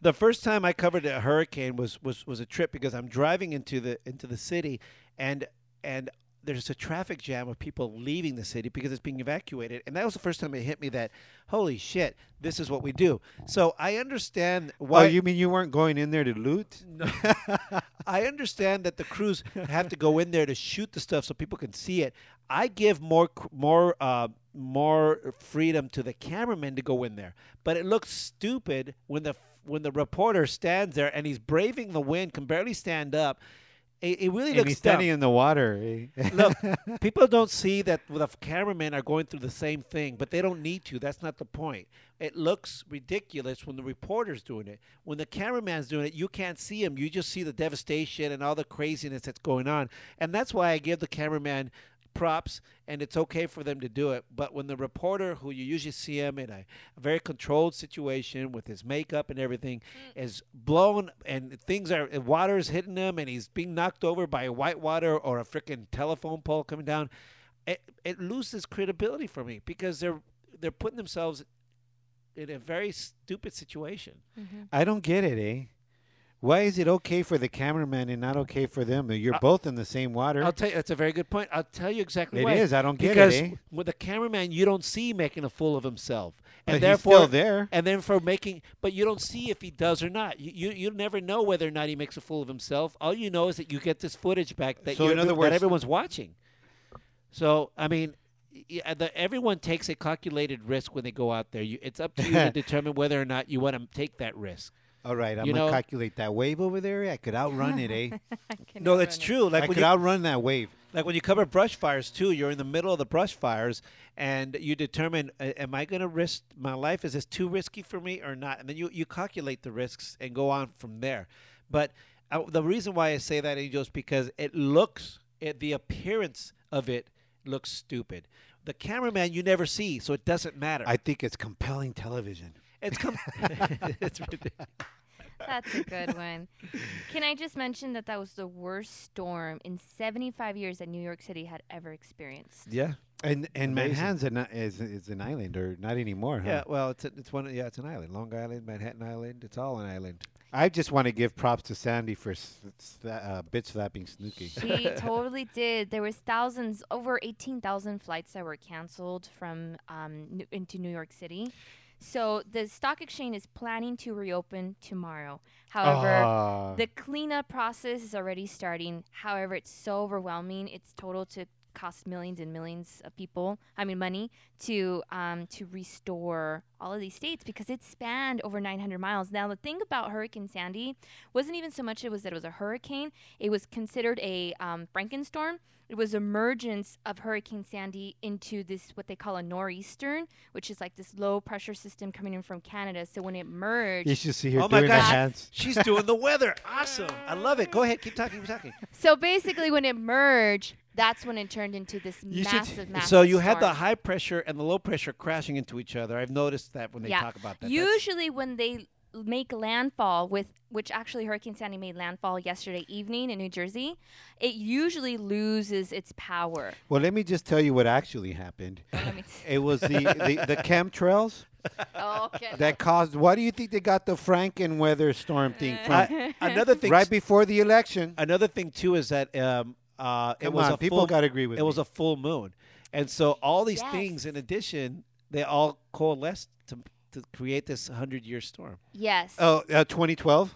the first time I covered a hurricane was, was was a trip because I'm driving into the into the city and and there's a traffic jam of people leaving the city because it's being evacuated and that was the first time it hit me that holy shit this is what we do so I understand why oh, you mean you weren't going in there to loot? No. (laughs) I understand that the crews have to go in there to shoot the stuff so people can see it. I give more more uh, more freedom to the cameraman to go in there, but it looks stupid when the when the reporter stands there and he's braving the wind, can barely stand up. It, it really And looks he's dumb. standing in the water. Look, (laughs) people don't see that the cameramen are going through the same thing, but they don't need to. That's not the point. It looks ridiculous when the reporter's doing it. When the cameraman's doing it, you can't see him. You just see the devastation and all the craziness that's going on. And that's why I give the cameraman props and it's okay for them to do it. But when the reporter who you usually see him in a, a very controlled situation with his makeup and everything is blown and things are and water is hitting him and he's being knocked over by a white water or a freaking telephone pole coming down it, it loses credibility for me because they're they're putting themselves in a very stupid situation. I don't get it, eh? Why is it okay for the cameraman and not okay for them? You're Uh, both in the same water. I'll tell you that's a very good point. I'll tell you exactly It why. is. I don't get it, because eh? with the cameraman, you don't see making a fool of himself, and But therefore there. And then for making, but you don't see if he does or not. You you you never know whether or not he makes a fool of himself. All you know is that you get this footage back that So in other that words- everyone's watching. So I mean. Yeah, the, everyone takes a calculated risk when they go out there. You, it's up to you to (laughs) determine whether or not you want to take that risk. All right, I'm you gonna know- calculate that wave over there. I could outrun it, eh? (laughs) No, that's true. Like I when could you, outrun that wave. like when you cover brush fires too you're in the middle of the brush fires and you determine uh, am i going to risk my life is this too risky for me or not and then you, you calculate the risks and go on from there but uh, the reason why i say that angel is because it looks it, the appearance of it looks stupid the cameraman you never see so it doesn't matter I think it's compelling television. it's com- (laughs) (laughs) it's ridiculous. That's a good one. Can I just mention that that was the worst storm in 75 years that New York City had ever experienced? yeah And and Amazing. Manhattan's an, is is an island, or not anymore, huh? yeah well it's a, it's one yeah it's an island long island manhattan island it's all an island I just want to give props to Sandy for s- s- uh, bitch slapping Snooki. She totally did. There was thousands, over 18,000 flights that were canceled from um, New- into New York City. So the stock exchange is planning to reopen tomorrow. However, Ah. the cleanup process is already starting. However, it's so overwhelming. It's total to cost millions and millions of people. I mean, money to um, to restore all of these states because it spanned over 900 miles. Now, the thing about Hurricane Sandy wasn't even so much it was that it was a hurricane. It was considered a um, Frankenstorm. It was emergence of Hurricane Sandy into this what they call a nor'eastern, which is like this low pressure system coming in from Canada. So when it merged, You should see her Oh my doing the gosh. hands. She's doing the weather. (laughs) Awesome. I love it. Go ahead. Keep talking. Keep talking. So basically, when it merged, that's when it turned into this You should- massive, massive. So you had the high pressure and the low pressure crashing into each other. I've noticed that when they yeah. talk about that. That's- Usually, when they make landfall with which actually Hurricane Sandy made landfall yesterday evening in New Jersey, it usually loses its power. Well, let me just tell you what actually happened. It was the, the, the chemtrails (laughs) okay. that caused. Why do you think they got the Franken weather storm thing (laughs) from? I- another thing, right before the election. another thing too is that um, uh, it Come was on, a people full, gotta agree with it was a full moon, and so all these Yes. things, in addition, they all coalesced to to create this hundred year storm. Yes. Oh, uh, 2012.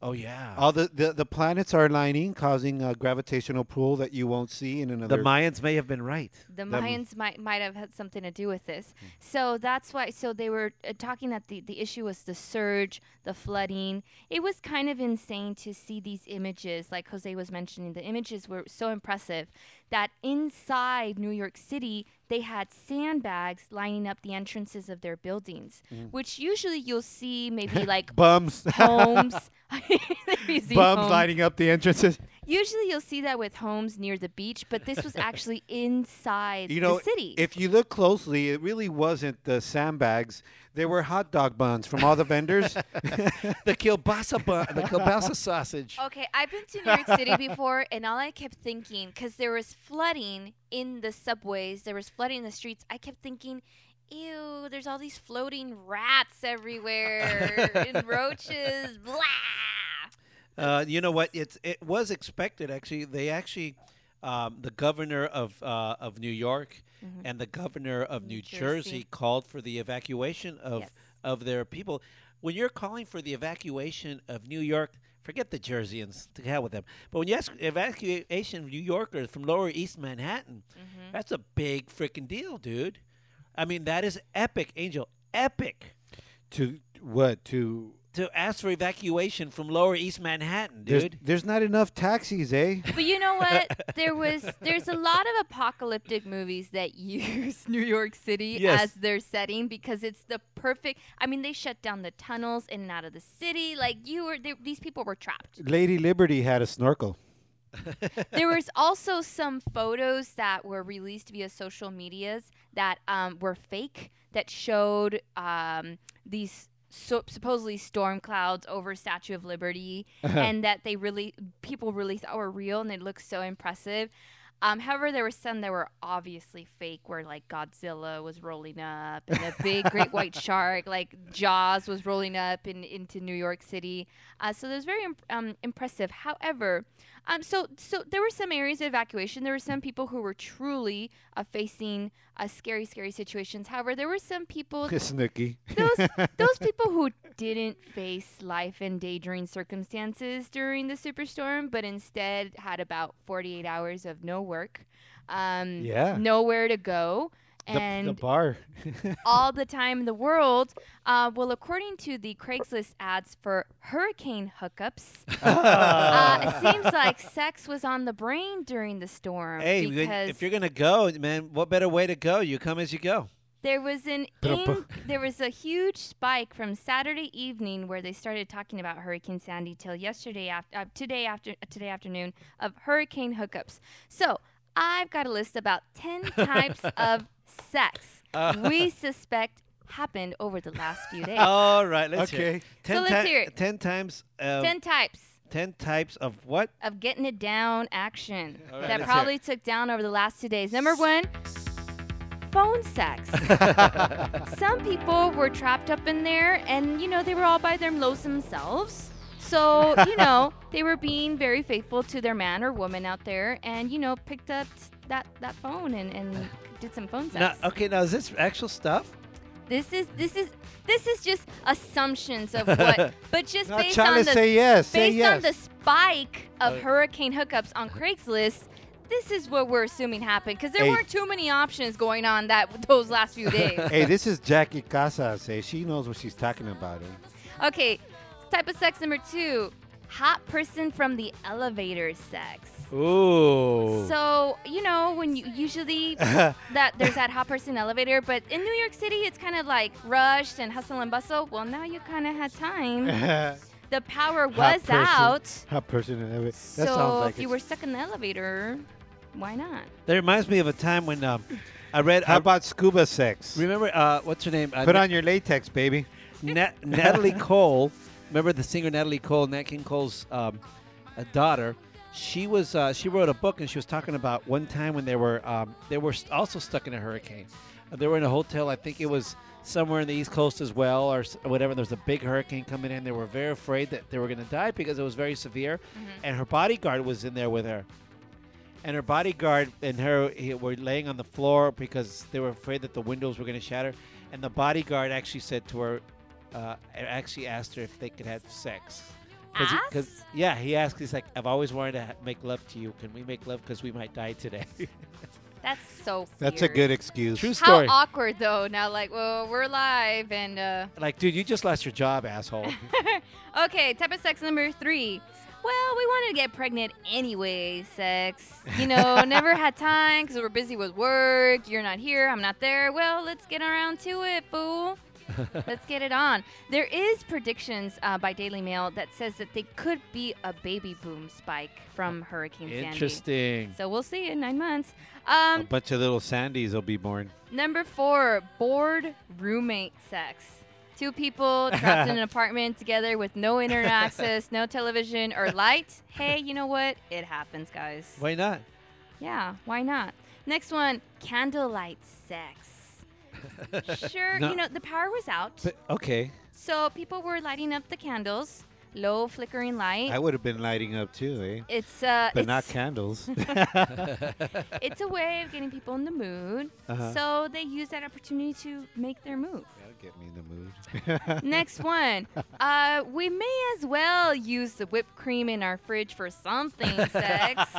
Oh yeah, All the, the, the planets are aligning, causing a gravitational pull that you won't see in another. the Mayans may have been right. The Them- Mayans might might have had something to do with this. So that's why. So they were uh, talking that the the issue was the surge, the flooding. It was kind of insane to see these images, like Jose was mentioning. The images were so impressive that inside New York City they had sandbags lining up the entrances of their buildings, mm. which usually you'll see maybe (laughs) like bums. homes. (laughs) (laughs) Bums homes. lining up the entrances. Usually you'll see that with homes near the beach, but this was (laughs) actually inside You know, the city. if you look closely, it really wasn't the sandbags. They were hot dog buns from all the vendors. (laughs) the kielbasa bun, the kielbasa sausage. Okay, I've been to New York City (laughs) before, and all I kept thinking, because there was flooding in the subways, there was flooding in the streets, I kept thinking, ew, there's all these floating rats everywhere and roaches, blah. Uh, you know what? It's it was expected actually. They actually, um, the governor of uh, of New York and the governor of New, New Jersey. Jersey. called for the evacuation of Yes. of their people. When you're calling for the evacuation of New York, forget the Jerseyans. To hell with them. But when you ask evacuation of New Yorkers from Lower East Manhattan, that's a big freaking deal, dude. I mean, that is epic, Angel. Epic to what? To to ask for evacuation from Lower East Manhattan, there's, dude. there's not enough taxis, eh? (laughs) But you know what? (laughs) There was there's a lot of apocalyptic movies that (laughs) use New York City Yes. as their setting because it's the perfect. I mean, they shut down the tunnels in and out of the city. Like you were, they, these people were trapped. Lady Liberty had a snorkel. there was also some photos that were released via social medias that um, were fake that showed um, these so, supposedly storm clouds over Statue of Liberty, (laughs) and that they really people really thought were real, and they looked so impressive. Um, however, there were some that were obviously fake, where like Godzilla was rolling up, and a big great white (laughs) shark, like Jaws, was rolling up in, into New York City. Uh, so it was very imp- um, impressive. However, um, so so there were some areas of evacuation. There were some people who were truly uh, facing uh, scary, scary situations. However, there were some people (laughs) Snooki. those (laughs) those people who didn't face life endangering circumstances during the superstorm, but instead had about 48 hours of no work, um, Yeah. nowhere to go, and the bar. (laughs) all the time in the world. Uh, well, according to the Craigslist ads for hurricane hookups, (laughs) uh, it seems like sex was on the brain during the storm. Hey, if you're gonna go, man, what better way to go? You come as you go. There was an Pero in, there was a huge spike from Saturday evening where they started talking about Hurricane Sandy till yesterday after uh, today after today afternoon of hurricane hookups. So I've got a list about ten (laughs) types of sex (laughs) we suspect happened over the last few days. All right, let's hear. Okay. It. Ten, let's ti- hear it. ten times. Um, ten types ten types of what? of getting it down action All right, that probably took down over the last two days. Number one. Phone sex. (laughs) Some people were trapped up in there and, you know, they were all by their lonesome selves. So, you (laughs) know, they were being very faithful to their man or woman out there and, you know, picked up that, that phone and, and did some phone Now, sex. okay, now is this actual stuff? This is this is this is just assumptions of what (laughs) but just No, based on the say yes. Based on the spike of Uh, hurricane hookups on Craigslist, this is what we're assuming happened because there Hey. weren't too many options going on that those last few days. (laughs) hey, this is Jackie Casas. Hey, she knows what she's talking about. Eh? okay, type of sex number two, hot person from the elevator sex. Ooh. So you know when you usually (laughs) that there's that hot person elevator, but in New York City it's kind of like rushed and hustle and bustle. Well, now you kind of had time. (laughs) The power Hot was person. out. Hot person. in the- That so sounds like if you were stuck in the elevator, why not? that reminds me of a time when um, I read. How I about scuba sex? remember uh, what's her name? Uh, Put Na- on your latex, baby. Na- Natalie Cole. Remember the singer Natalie Cole, Nat King Cole's um, a daughter. She was uh, she wrote a book and she was talking about one time when they were um, they were also stuck in a hurricane. Uh, they were in a hotel. I think it was somewhere in the East Coast as well, or whatever. There was a big hurricane coming in. They were very afraid that they were going to die because it was very severe. And her bodyguard was in there with her. And her bodyguard and her he- were laying on the floor because they were afraid that the windows were going to shatter. And the bodyguard actually said to her, uh, actually asked her if they could have sex. Cause he- 'cause- yeah, he asked. He's like, "I've always wanted to ha- make love to you. Can we make love? Because we might die today." (laughs) That's so. That's a good excuse. True story. How awkward though. Now, like, well, we're live and. uh like, dude, you just lost your job, asshole. (laughs) Okay, type of sex number three. Well, we wanted to get pregnant anyway, sex. You know, (laughs) never had time because we're busy with work. You're not here, I'm not there. Well, let's get around to it, fool. (laughs) let's get it on. There is predictions uh, by Daily Mail that says that they could be a baby boom spike from Hurricane Sandy. Interesting. So we'll see in nine months. a Um, bunch of little Sandys will be born. Number four, bored roommate sex. Two people trapped in an (laughs) apartment together with no internet access, no television or light. Hey, you know what? It happens, guys. Why not? Yeah, why not? Next one, candlelight sex. (laughs) Sure, No. you know, the power was out. But, okay, so people were lighting up the candles, low flickering light. I would have been lighting up too, eh? it's uh But it's, not candles. (laughs) (laughs) it's a way of getting people in the mood. Uh-huh. So they use that opportunity to make their move. That'll get me in the mood. (laughs) Next one. Uh, we may as well use the whipped cream in our fridge for something, sex.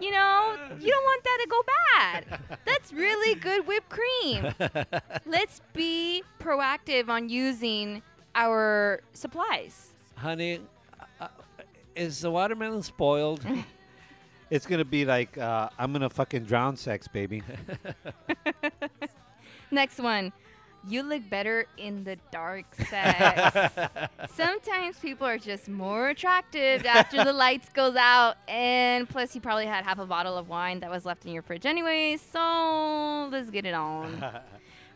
You know, you don't want that to go bad. That's really good whipped cream. Let's be proactive on using our supplies. Honey, uh, is the watermelon spoiled? (laughs) It's gonna be like uh, I'm gonna fucking drown sex, baby. (laughs) (laughs) Next one. You look better in the dark sex. Sometimes people are just more attractive after the lights goes out and plus you probably had half a bottle of wine that was left in your fridge anyways. So, let's get it on.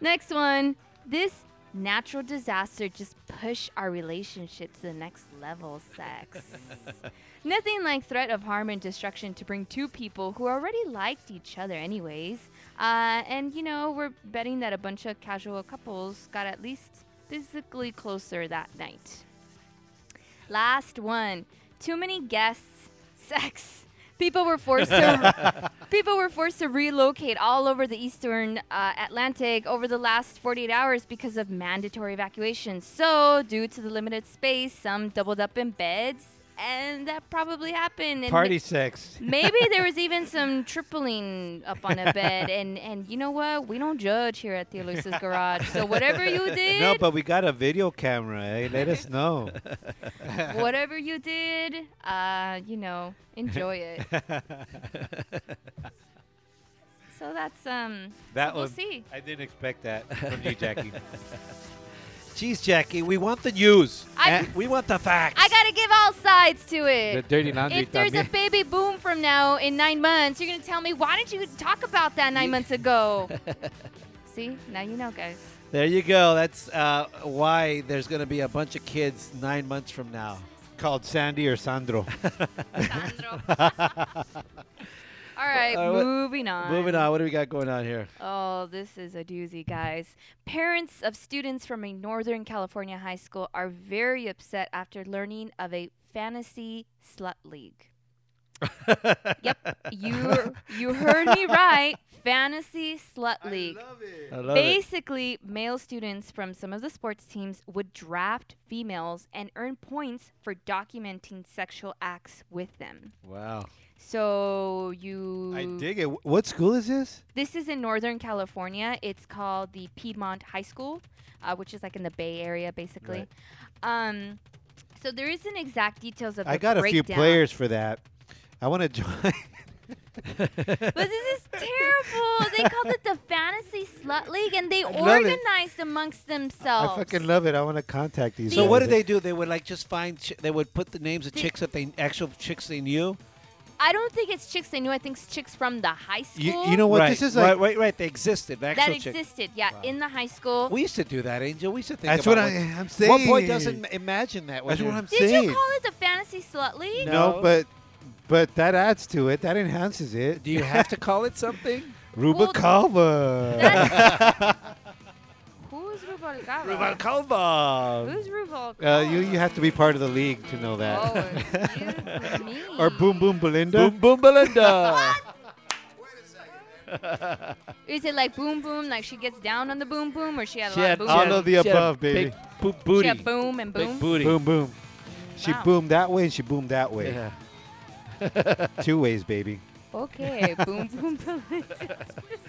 Next one. This natural disaster just push our relationship to the next level sex. (laughs) Nothing like threat of harm and destruction to bring two people who already liked each other anyways. Uh, and you know, we're betting that a bunch of casual couples got at least physically closer that night. Last one. Too many guests. (laughs) Sex. People were forced to (laughs) people were forced to relocate all over the eastern uh, Atlantic over the last 48 hours because of mandatory evacuations. So, due to the limited space, some doubled up in beds, and that probably happened. And Party sex. (laughs) Maybe there was even some tripling up on a bed, and and you know what? We don't judge here at the Elusive Garage. So whatever you (laughs) did, No, but we got a video camera. Eh? Let us know. (laughs) whatever you did, uh, you know, enjoy it. So that's um. That so we'll was- see. I didn't expect that from you, Jackie. Jeez, Jackie, we want the news. I- And we want the facts. I gotta give all sides to it. the dirty laundry. if there's a baby boom from now in nine months, you're gonna tell me why didn't you talk about that nine months ago? (laughs) See, now you know, guys. There you go. That's uh, why there's going to be a bunch of kids nine months from now. called Sandy or Sandro. (laughs) Sandro. (laughs) all right, Uh, moving on. Moving on. What do we got going on here? Oh, this is a doozy, guys. Parents of students from a Northern California high school are very upset after learning of a fantasy slut league. (laughs) yep, you you heard me right. Fantasy slut league. I love it. Basically, male students from some of the sports teams would draft females and earn points for documenting sexual acts with them. Wow. So you I dig it. What school is this? this is in Northern California. It's called the Piedmont High School, uh, which is like in the Bay Area, basically. Um, so there isn't exact details of the I got a few players for that. I want to (laughs) join. But this is terrible. they called it the Fantasy Slut League, and they I it. organized amongst themselves. I fucking love it. I want to contact these. So guys. what did they do? They would like just find. Ch- they would put the names of chicks that they actual chicks they knew. I don't think it's chicks they knew. I think it's chicks from the high school. You, you know what? right, This is right, like right, right. They existed. The that actual chick- existed, yeah, in the high school. We used to do that, Angel. We used to think That's about what I- I'm saying. What boy doesn't imagine that? when That's what I'm Did saying. Did you call it the fantasy slut league? no, No. but but that adds to it. That enhances it. Do you have to call it something? (laughs) Rubalcaba. Who's Rubalcaba? Rubalcaba. Who's Rubalcaba? Uh, you you have to be part of the league to know that. Oh, (laughs) me. or Boom Boom Belinda. Boom Boom Belinda. (laughs) (laughs) Is it like boom boom, like she gets down on the boom boom, or she had a She lot had of boom? all she of the she had above, baby. Big bo- booty. She had boom and boom. Big booty. Boom boom. She Wow. boomed that way and she boomed that way. Yeah. Two ways, baby. Okay, boom boom boom. this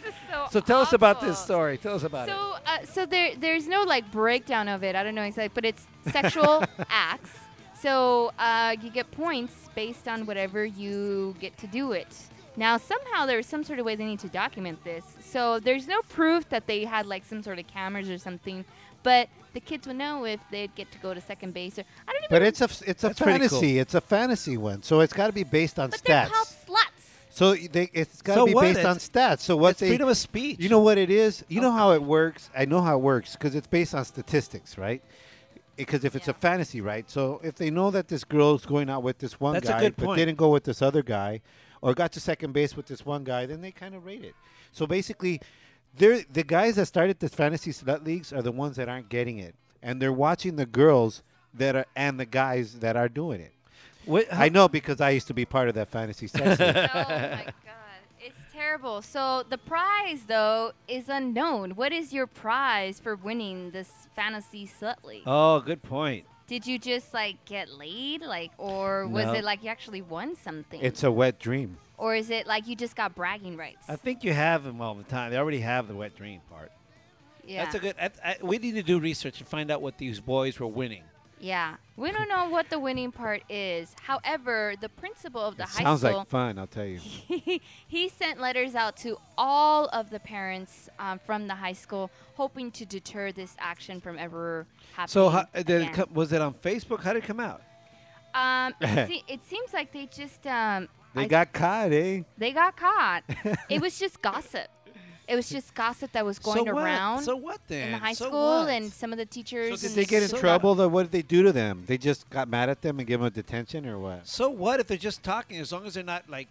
is so. So tell us about this story. Tell us about it. So, uh, so there, there's no like breakdown of it. I don't know exactly, but it's sexual (laughs) acts. So uh, you get points based on whatever you get to do it. Now, somehow there's some sort of way they need to document this. So there's no proof that they had like some sort of cameras or something, but the kids would know if they'd get to go to second base or I don't even. But it's a it's a That's pretty cool. fantasy. It's a fantasy one, so it's got to be based on but they're stats. called sluts. So they, it's got to So be what? based on stats. So what it's they, freedom of speech. you know what it is? You know how it works? I know how it works because it's based on statistics, right? Because if it's a fantasy, right? So if they know that this girl's going out with this one That's guy, but didn't go with this other guy, or got to second base with this one guy, then they kind of rate it. So basically, they're the guys that started this fantasy slut leagues are the ones that aren't getting it, and they're watching the girls that are and the guys that are doing it. What, I know because I used to be part of that fantasy (laughs) sex oh my god, it's terrible. So the prize though is unknown. What is your prize for winning this fantasy slut league? Oh, good point. Did you just like get laid, like, or was No. it like you actually won something? It's a wet dream. or is it like you just got bragging rights? I think you have them all the time. They already have the wet dream part. yeah. That's a good. I, I, we need to do research and find out what these boys were winning. Yeah. We don't know what the winning part is. However, the principal of the It high sounds school like fun, I'll tell you. he, (laughs) he sent letters out to all of the parents um, from the high school, hoping to deter this action from ever happening. So how, did it was it on Facebook? How did it come out? Um, it, (laughs) se- it seems like they just um, They I- got caught, eh? they got caught. (laughs) it was just gossip. It was just gossip that was going so what? around So what then? in the high So school, what? and some of the teachers. So Did they get in So- trouble? Or what did they do to them? They just got mad at them and give them a detention, or what? So what if they're just talking? As long as they're not like,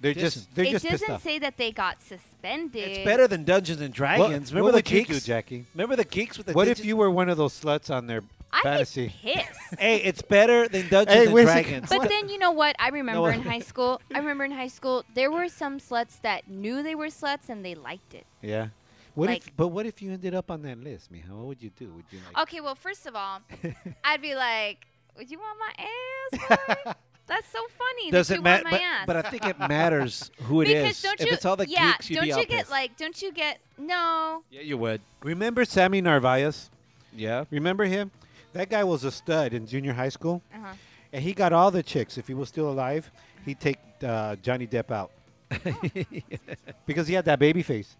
They're Listen, just they're it just pissed doesn't off. say that they got suspended. it's better than Dungeons and What, Dragons. Remember what the would you geeks, do, Jackie? Remember the geeks with the. What if you were one of those sluts on their I'd fantasy? be pissed. Hey, it's better than Dungeons Hey, and wait a second. Dragons. But then you know what? I remember in high school. I remember in high school there were some sluts that knew they were sluts and they liked it. Yeah. What if? But what if you ended up on that list, Mija? What would you do? Would you like? Okay, well, first of all, (laughs) I'd be like, "Would you want my ass? boy? (laughs) That's so funny. Does that it matter? But, but I think it matters (laughs) who it is. because don't if you? it's all the yeah, geeks, you'd don't be you get pissed. like? Don't you get? No. Yeah, you would. Remember Sammy Narvaez? Yeah. Remember him? That guy was a stud in junior high school, Uh-huh. and he got all the chicks. If he was still alive, he'd take uh, Johnny Depp out (laughs) because he had that baby face.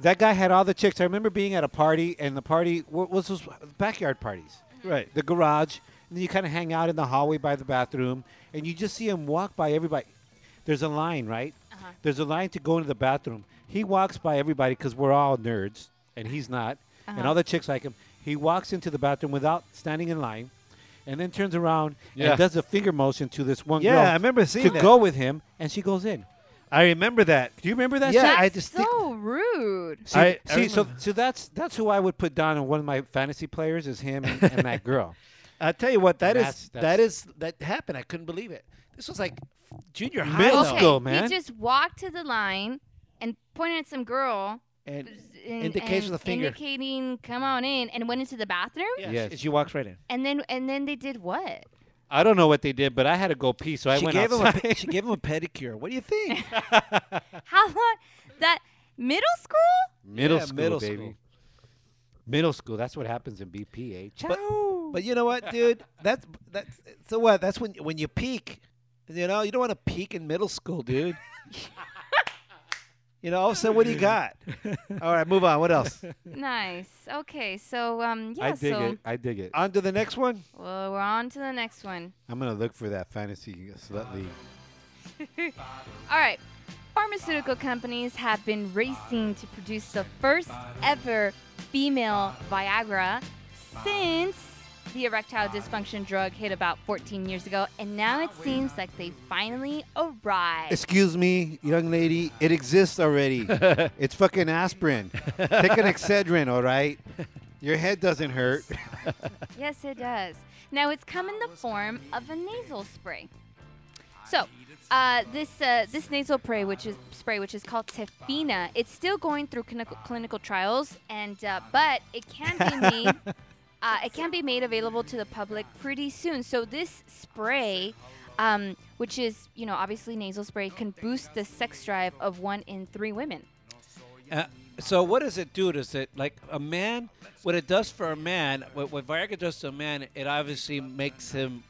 That guy had all the chicks. I remember being at a party, and the party what was those backyard parties, Right. the garage, and then you kind of hang out in the hallway by the bathroom, and you just see him walk by everybody. There's a line, right? Uh-huh. There's a line to go into the bathroom. He walks by everybody because we're all nerds, and he's not, and Uh-huh. all the chicks like him. He walks into the bathroom without standing in line, and then turns around Yeah. and does a finger motion to this one Yeah, girl I remember seeing to that. go with him, and she goes in. I remember that. Do you remember that? Yeah, shit? I That's just think- so rude. See, I- I see so, so that's that's who I would put down on one of my fantasy players is him and, and that girl. (laughs) I tell you what, that is That's- that that's- is that happened. I couldn't believe it. This was like junior high. Middle though. okay, school, man. He just walked to the line and pointed at some girl. and and, indicates and with a finger. indicating come on in and went into the bathroom yeah, Yes. she, she walks right in. and then and then they did what I don't know what they did, but I had to go pee, so I she went gave him a outside. she gave him a pedicure. What do you think? (laughs) how long that middle school middle Yeah, school, middle baby. school. Middle school. That's what happens in BP, eh? But, but you know what, dude? That's that's so what? That's when when you peak. You know, you don't want to peak in middle school, dude. (laughs) you know, all of a sudden, what do you got? (laughs) all right, move on. What else? nice okay so um yeah I dig so it. I dig it. On to the next one. well we're on to the next one I'm gonna look for that fantasy slut league. (laughs) All right. Pharmaceutical companies have been racing to produce the first ever female Viagra since the erectile dysfunction drug hit about 14 years ago, and now it seems like they finally arrived. Excuse me, young lady. It exists already. (laughs) it's fucking aspirin. Take an Excedrin, all right? Your head doesn't hurt. (laughs) Yes, it does. Now it's come in the form of a nasal spray. So, uh, this uh, this nasal spray, which is spray, which is called Tefina, it's still going through clinical clinical trials, and uh, but it can be made. (laughs) Uh, it can be made available to the public pretty soon. So this spray, um, which is you know obviously nasal spray, can boost the sex drive of one in three women. Uh, so what does it do? Does it like a man? What it does for a man, what, what Viagra does to a man, it obviously makes him.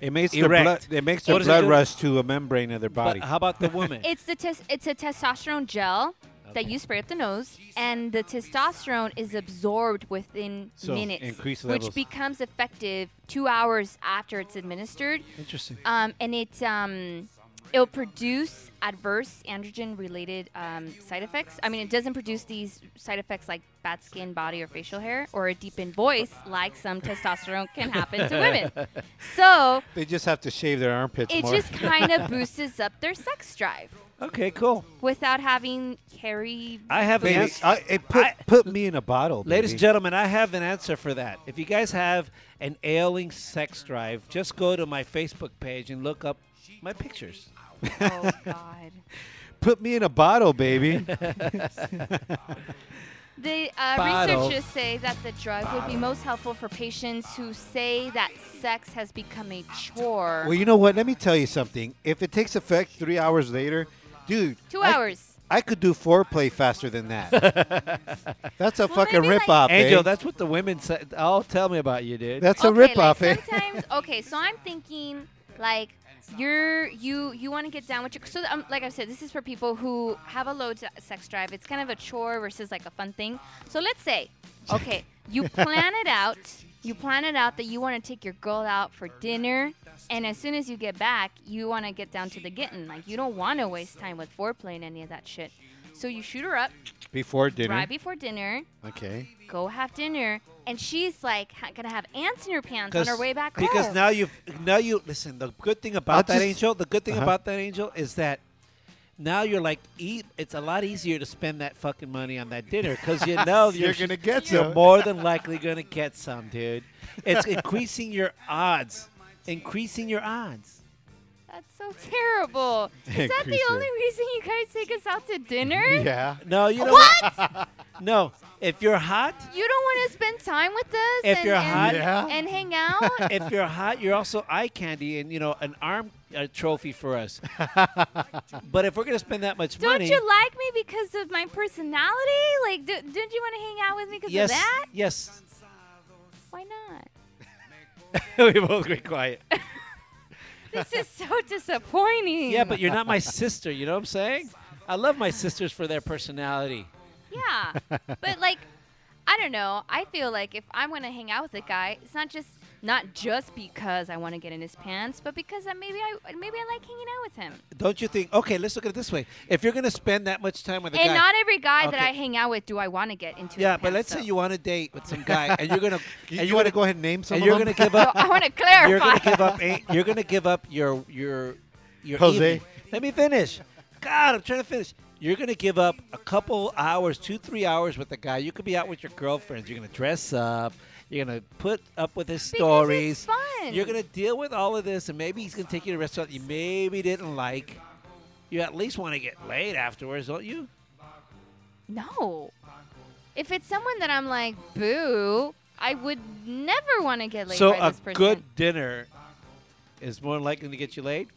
It makes the Erect. blood. It makes What the does it blood rush to a membrane of their body. But how about the woman? It's the tes- it's a testosterone gel that you spray up the nose, and the testosterone is absorbed within So, minutes, which becomes effective two hours after it's administered. Interesting. Um, and it um, it'll produce adverse androgen-related um, side effects. I mean, it doesn't produce these side effects like bad skin, body, or facial hair, or a deepened voice like some (laughs) testosterone can happen to women. (laughs) So they just have to shave their armpits it more. just kind of (laughs) boosts up their sex drive Okay, cool. without having hairy. I have an Baby, answer. I, it put, I- put me in a bottle. Ladies and baby. gentlemen, I have an answer for that. If you guys have an ailing sex drive, just go to my Facebook page and look up my pictures. (laughs) Oh God. (laughs) Put me in a bottle, baby. (laughs) The uh, Bottle. researchers say that the drug would be most helpful for patients who say that sex has become a chore. well, you know what? Let me tell you something. If it takes effect three hours later, dude. Two I- hours. I could do foreplay faster than that. (laughs) That's a Well, fucking maybe, like- rip-off, Angel, eh? that's what the women say. Oh, tell me about you, dude. That's a okay, rip-off, like eh? sometimes. okay, so I'm thinking like you're you you want to get down with your so um, like I said, this is for people who have a low sex drive. It's kind of a chore versus like a fun thing. So let's say, (laughs) okay, you plan it out. You plan it out that you want to take your girl out for dinner, and as soon as you get back, you want to get down to the getting. Like you don't want to waste time with foreplay and any of that shit. So you shoot her up Before dinner. right before dinner. Okay. Go have dinner, and she's like ha- gonna have ants in her pants on her way back home. because now you now you listen. The good thing about that just- angel, the good thing Uh-huh. about that angel is that now you're like eat. It's a lot easier to spend that fucking money on that dinner because you (laughs) know you're, You're gonna get You're some. more than likely gonna get some, dude. It's (laughs) increasing your odds. Increasing your odds. That's so terrible. (laughs) Is that the only reason you guys take us out to dinner? (laughs) Yeah. No, you know What? (laughs) No, if you're hot, You don't want to spend time with us If and, you're and, hot- Yeah. and hang out? if you're hot, you're also eye candy and you know an arm uh, trophy for us. but if we're gonna spend that much money don't you like me because of my personality? Like, do, don't you want to hang out with me because yes, of that? yes. Why not? we both get quiet. This is so disappointing. Yeah, but you're not my sister. You know what I'm saying? I love my sisters for their personality. Yeah. but like I don't know. I feel like if I'm gonna hang out with a guy, it's not just not just because I want to get in his pants, but because I, maybe I maybe I like hanging out with him. Don't you think? Okay, let's look at it this way. If you're gonna spend that much time with a guy. and guy, not every guy that I hang out with do I want to get into. yeah, his but pants, let's so. say you want to date with some guy and you're gonna You, (laughs) and you want to go ahead and name some and of you're them? gonna give (laughs) up. I want to clarify. you're gonna give up. A, you're gonna give up your your your. Jose. evening. Let me finish. God, I'm trying to finish. You're gonna give up a couple hours, two, three hours with a guy. You could be out with your girlfriends. You're gonna dress up. You're gonna put up with his Because stories. You're gonna deal with all of this, and maybe he's gonna take you to a restaurant you maybe didn't like. You at least want to get laid afterwards, don't you? No. If it's someone that I'm like, boo, I would never want to get laid so by a good dinner is more likely to get you laid.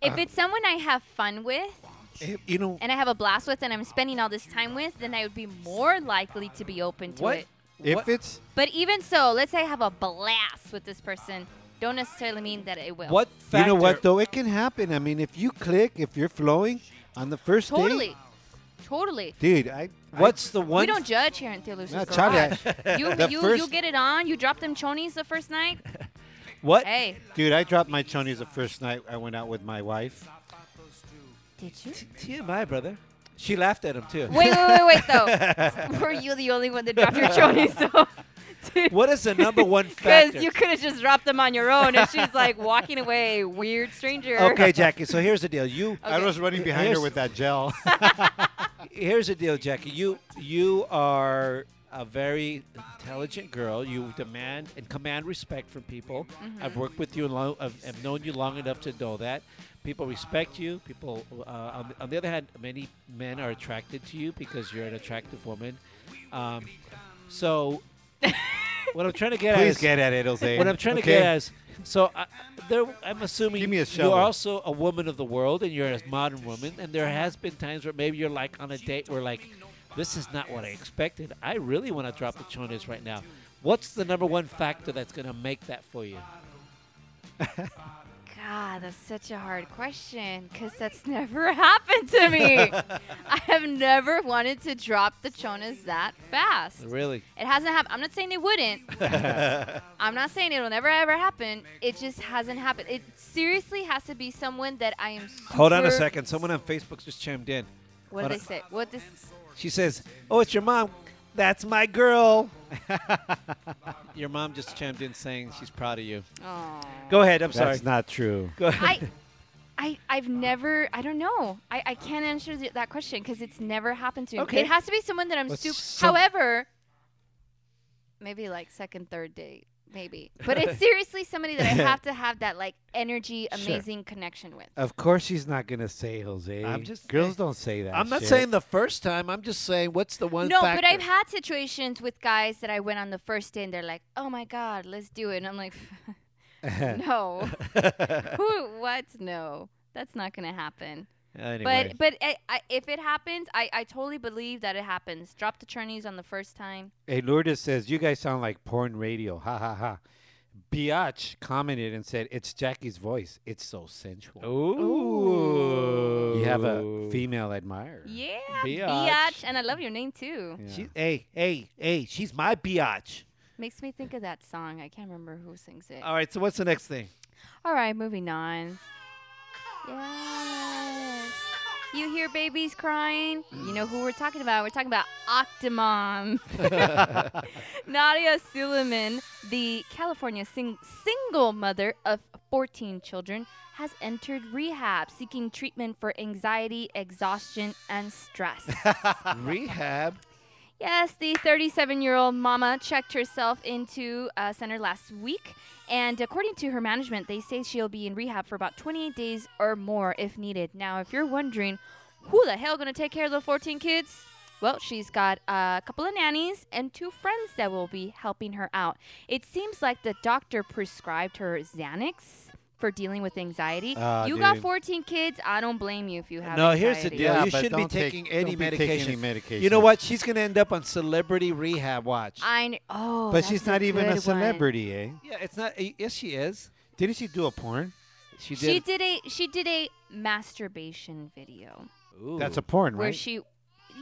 if it's someone I have fun with Eh, You know and I have a blast with and I'm spending all this time with, then I would be more likely to be open to what? it. If what, it's But even so, let's say I have a blast with this person, don't necessarily mean that it will. what you know what though, it can happen. I mean, if you click, if you're flowing on the first Totally. date, Totally. dude, I What's the one? we don't judge here in Theolus's No, Garage. Charlie, (laughs) you you you get it on. You drop them chonies the first night. (laughs) What? Hey, Dude, I dropped my chonies the first night I went out with my wife. did you? TMI, brother. She laughed at him too. Wait, wait, wait, wait, though. (laughs) Were you the only one that dropped your chonies, though? (laughs) What is the number one (laughs) factor? Because you could have just dropped them on your own, and she's like walking away, weird stranger. Okay, Jackie. So here's the deal. You I was running behind Here's- her with that gel. here's the deal, Jackie. You you are a very intelligent girl. You demand and command respect from people. Mm-hmm. I've worked with you long. I've, I've known you long enough to know that people respect you. People, uh, on, the, on the other hand, many men are attracted to you because you're an attractive woman. Um, so, (laughs) what I'm trying to get at is get at it, Jose. what I'm trying to get at is so I, there. I'm assuming Give me a you're also a woman of the world and you're a modern woman, and there has been times where maybe you're like on a date where like, this is not what I expected. I really want to drop the chonis right now. What's the number one factor that's going to make that for you? (laughs) God, that's such a hard question because that's (laughs) never happened to me. (laughs) I have never wanted to drop the chonas that fast. Really? It hasn't happened. I'm not saying it wouldn't. (laughs) I'm not saying it'll never ever happen. It just hasn't happened. It seriously has to be someone that I am. Hold on a second. Someone on Facebook just chimed in. What Hold did they say? What this? She says, "Oh, it's your mom. That's my girl." (laughs) your mom just chimed in saying she's proud of you. Oh. Go ahead. I'm sorry. That's not true. (laughs) Go ahead. I, I, I've never. I don't know. I, I can't answer th- that question because it's never happened to me. Okay. It has to be someone that I'm But super. However, maybe like second, third date, maybe. (laughs) But it's seriously somebody that I have to have that like energy, Sure. amazing connection with. Of course she's not gonna say Jose. I'm just- girls don't say that. I'm not shit. saying the first time. I'm just saying what's the one no, factor? but I've had situations with guys that I went on the first date and they're like, "Oh my god, let's do it," and I'm like, (laughs) (laughs) "No, Who? What? No, that's not gonna happen." Anyway. But but I, I, if it happens, I, I totally believe that it happens. Drop the churnies on the first time. Hey, Lourdes says you guys sound like porn radio. Ha ha ha. Biatch commented and said, "It's Jackie's voice. It's so sensual." Ooh. You have a female admirer. Yeah, Biatch. biatch, and I love your name too. Yeah. She, hey, hey, hey, she's my biatch. Makes me think of that song. I can't remember who sings it. All right, so what's the next thing? All right, moving on. Yes. You hear babies crying? You know who we're talking about. We're talking about Octomom. (laughs) Nadya Suleman, the California sing- single mother of 14 children, has entered rehab seeking treatment for anxiety, exhaustion, and stress. (laughs) Rehab. Yes, the 37 year old mama checked herself into a center last week. And according to her management, they say she'll be in rehab for about 28 days or more if needed. Now, if you're wondering, who the hell to take care of the 14 kids? Well, she's got a couple of nannies and two friends that will be helping her out. It seems like the doctor prescribed her Xanax for dealing with anxiety. Ah, you got 14 kids. I don't blame you if you have No, here's the deal. Yeah, you shouldn't be don't take- taking any be taking medication. any medication. You know what? She's going to end up on celebrity rehab watch. I know. oh, but that's she's not even a good one. celebrity, eh? yeah, it's not. Yes, she is. Didn't she do a porn? She She did. did a she did a masturbation video Ooh. That's a porn, right? where she yeah,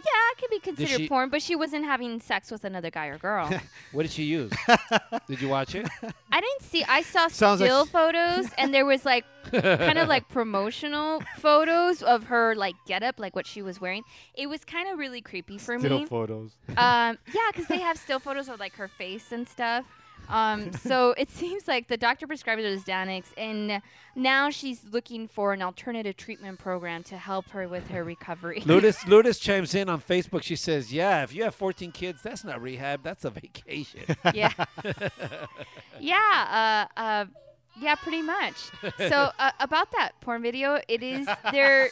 it could be considered she- porn, but she wasn't having sex with another guy or girl. (laughs) What did she use? (laughs) did you watch it? I didn't see. I saw Sounds like still she- (laughs) photos, and there was like kind of like promotional photos of her like getup, like what she was wearing. It was kind of really creepy for me. Still me. photos. um, yeah, because they have still photos of like her face and stuff. Um, (laughs) so it seems like the doctor prescribed her this Xanax, and now she's looking for an alternative treatment program to help her with her recovery. (laughs) Lourdes, Lourdes chimes in on Facebook. She says, "Yeah, if you have 14 kids, that's not rehab. That's a vacation." (laughs) yeah, yeah, uh, uh, yeah, pretty much. So uh, about that porn video, it is there.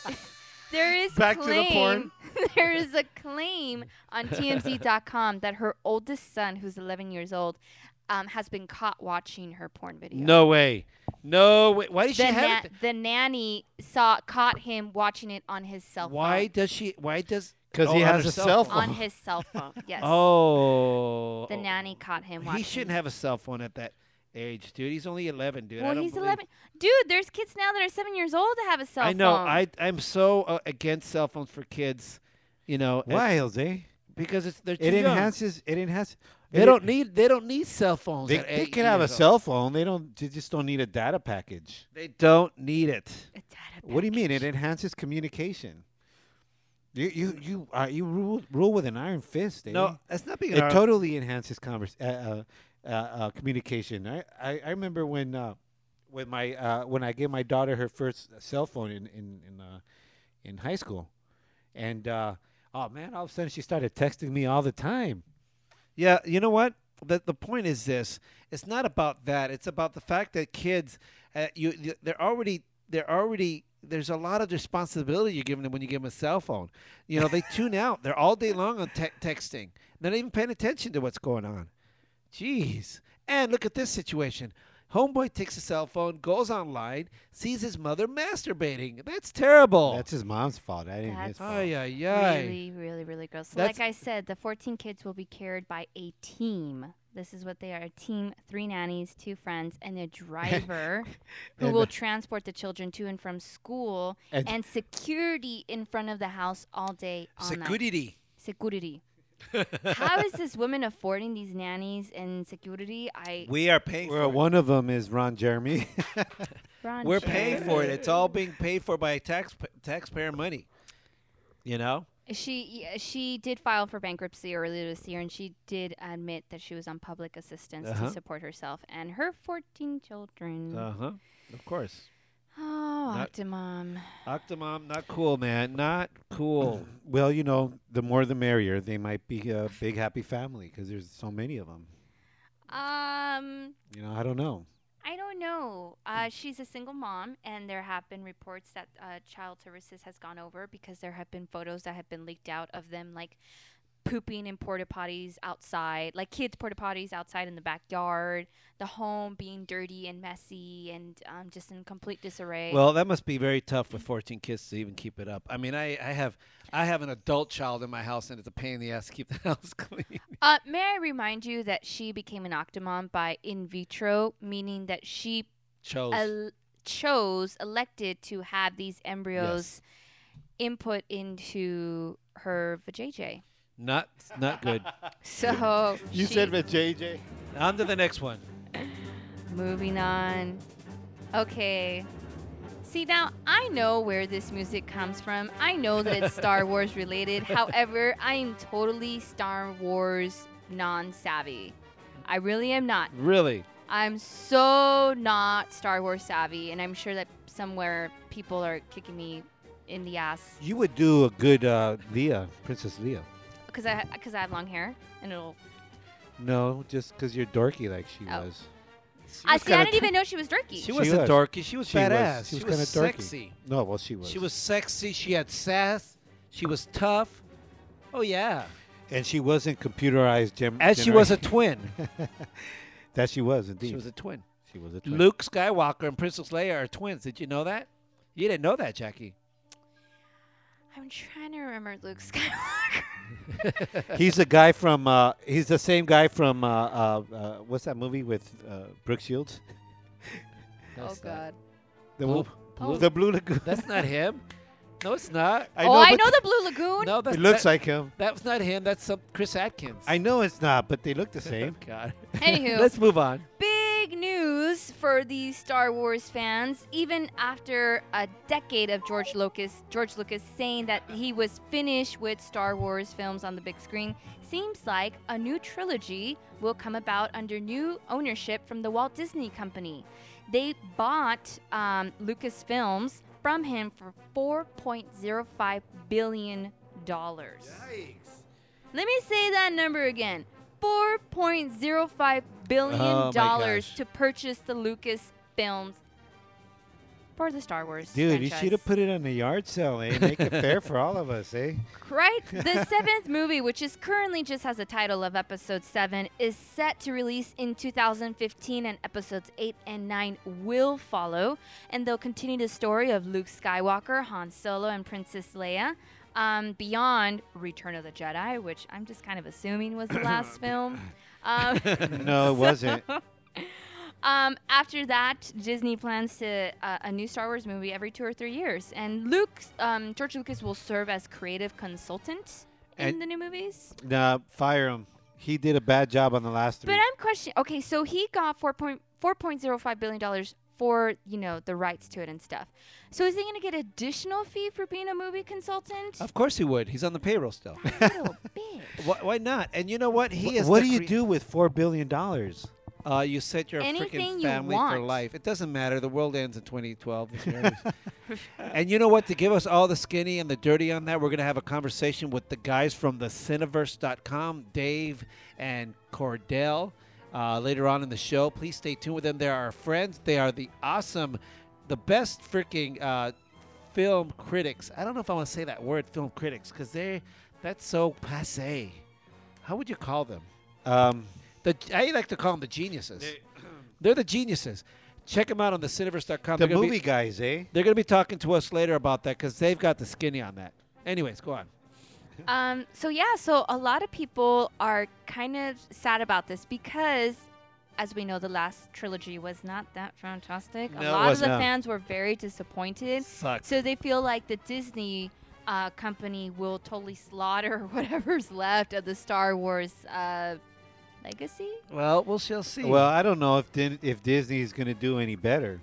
There is Back to the claim, porn. there is a claim on TMZ.com that her oldest son, who's 11 years old, um, has been caught watching her porn video. no way. No way. Why did she the, have na- it? the nanny saw caught him watching it on his cell phone. Why does she? Why does? Because oh, he has a cell phone. on his cell (laughs) phone? Yes. Oh. The nanny caught him watching. He shouldn't have a cell phone at that age, dude. He's only 11, dude. I Well, don't he's believe- 11. Dude, there's kids now that are seven years old that have a cell phone. I know. phone. I I'm so uh, against cell phones for kids. You know, Why, Jose? because it's they're too It young. enhances. It enhances. They don't need they don't need cell phones. They, at they can have a years old. cell phone. They don't. They just don't need a data package. They don't need it. A data package. What do you mean? It enhances communication. You you you uh, you rule rule with an iron fist. Eh? No, that's not being It iron- totally enhances convers uh, uh, uh, uh, communication. I, I, I remember when uh, when my uh, when I gave my daughter her first cell phone in in in, uh, in high school, and uh, oh man, all of a sudden she started texting me all the time. Yeah, you know what? The the point is this: it's not about that. It's about the fact that kids, uh, you they're already they're already there's a lot of responsibility you're giving them when you give them a cell phone. You know, they tune out. They're all day long on te- texting. They're not even paying attention to what's going on. Jeez. And look at this situation. Homeboy takes a cell phone, goes online, sees his mother masturbating. That's terrible. That's his mom's fault. That ain't his fault. Ay, ay, ay. really, really, really gross. So That's- like I said, the 14 kids will be cared by a team. This is what they are: a team, three nannies, two friends, and a driver (laughs) who And will the- transport the children to and from school, And- and, security in front of the house all day, all night. Security. Security. How is (laughs) this woman affording these nannies and security? I We are paying Well, for it. one of them is Ron Jeremy. (laughs) Ron We're paying for it. Jeremy. It's all being paid for by tax taxpayer money. You know? She yeah, she did file for bankruptcy earlier this year, and she did admit that she was on public assistance Uh-huh. to support herself and her 14 children. Uh huh. Of course. Oh, not- Octomom. Octomom, not cool, man. Not cool. (clears throat) well, you know, the more the merrier. They might be a big happy family because there's so many of them. Um, You know, I don't know. I don't know. Uh, she's a single mom, and there have been reports that uh, Child Services has gone over because there have been photos that have been leaked out of them, like pooping in porta potties outside, like kids' porta potties outside in the backyard, the home being dirty and messy and um, just in complete disarray. Well, that must be very tough with 14 kids to even keep it up. I mean, I, I have I have an adult child in my house, and it's a pain in the ass to keep the (laughs) house clean. Uh, may I remind you that she became an octomom by in vitro, meaning that she Chose. el- chose, elected to have these embryos input into her vajayjay. Not not good. (laughs) So You she- said with JJ. On to the next one. (laughs) moving on. Okay. See now, I know where this music comes from. I know that it's Star (laughs) Wars related. However, I am totally Star Wars non-savvy. I really am not. Really? I'm so not Star Wars savvy, and I'm sure that somewhere people are kicking me in the ass You would do a good uh, Leia, Princess Leia. Because I because I have long hair and it'll. No, just because you're dorky like she Oh. was. I was see. I didn't even know she was dorky. She She wasn't was. dorky. She was She was. badass. She was kinda kinda dorky. sexy. No, well, she was. She was sexy. She had sass. She was tough. Oh yeah. and she wasn't computerized. Gem- As she was a generation. twin. (laughs) that she was indeed. She was a twin. She was a twin. Luke Skywalker and Princess Leia are twins. Did you know that? You didn't know that, Jackie. I'm trying to remember Luke Skywalker. (laughs) he's the guy from. Uh, he's the same guy from. Uh, uh, uh, what's that movie with uh, Brooke Shields? oh That's not- God. The, Blue- Blue, Blue- the Blue Lagoon. That's not him. (laughs) No, it's not. I oh, I know the Blue Lagoon. No, that's It looks that, like him. that was not him. That's some Chris Atkins. I know it's not, but they look the same. (laughs) God. Anywho, Let's move on. big news for the Star Wars fans. Even after a decade of George Lucas, George Lucas saying that he was finished with Star Wars films on the big screen, seems like a new trilogy will come about under new ownership from the Walt Disney Company. They bought um, Lucasfilms from him for 4.05 billion dollars. Let me say that number again. $4.05 billion Oh, dollars to purchase the Lucas films for the Star Wars Dude, you should have put it on the yard sale, eh? Make it fair for all of us, eh? (laughs) Right? The seventh movie, which is currently just has a title of Episode 7, is set to release in 2015, and Episodes 8 and 9 will follow. And they'll continue the story of Luke Skywalker, Han Solo, and Princess Leia. Um, beyond Return of the Jedi, which I'm just kind of assuming was the (coughs) last film. Um, (laughs) No, it (laughs) wasn't. Um, after that, Disney plans to uh, a new Star Wars movie every two or three years, and Luke, um, George Lucas will serve as creative consultant. in And- the new movies? Nah, fire him. He did a bad job on the last three. But I'm questioning. Okay, so he got four point four point zero five billion dollars for you know the rights to it and stuff. So is he going to get additional fee for being a movie consultant? Of course he would. He's on the payroll still. (laughs) Little (laughs) bitch. why, why not? And you know what? He Wh- is. what the do you cre- do with four billion dollars? Uh, you set your Anything freaking you family for want. life. It doesn't matter. The world ends in 2012. this year. (laughs) and you know what? To give us all the skinny and the dirty on that, we're going to have a conversation with the guys from the Cineverse.com, Dave and Cordell, uh, later on in the show. Please stay tuned with them. They're our friends. They are the awesome, the best freaking uh, film critics. I don't know if I want to say that word, film critics, because they that's so passe. How would you call them? Um, The I like to call them the geniuses. (clears throat) They're the geniuses. Check them out on the Cineverse.com. the movie Be, guys, eh? they're going to be talking to us later about that because they've got the skinny on that. Anyways, go on. Um, so yeah, so a lot of people are kind of sad about this because, as we know, the last trilogy was not that fantastic. No, a lot of the No. fans were very disappointed. Sucks. So they feel like the Disney uh, company will totally slaughter (laughs) whatever's left of the Star Wars uh, legacy. Well, we'll shall see. Well, I don't know if Din- if Disney is going to do any better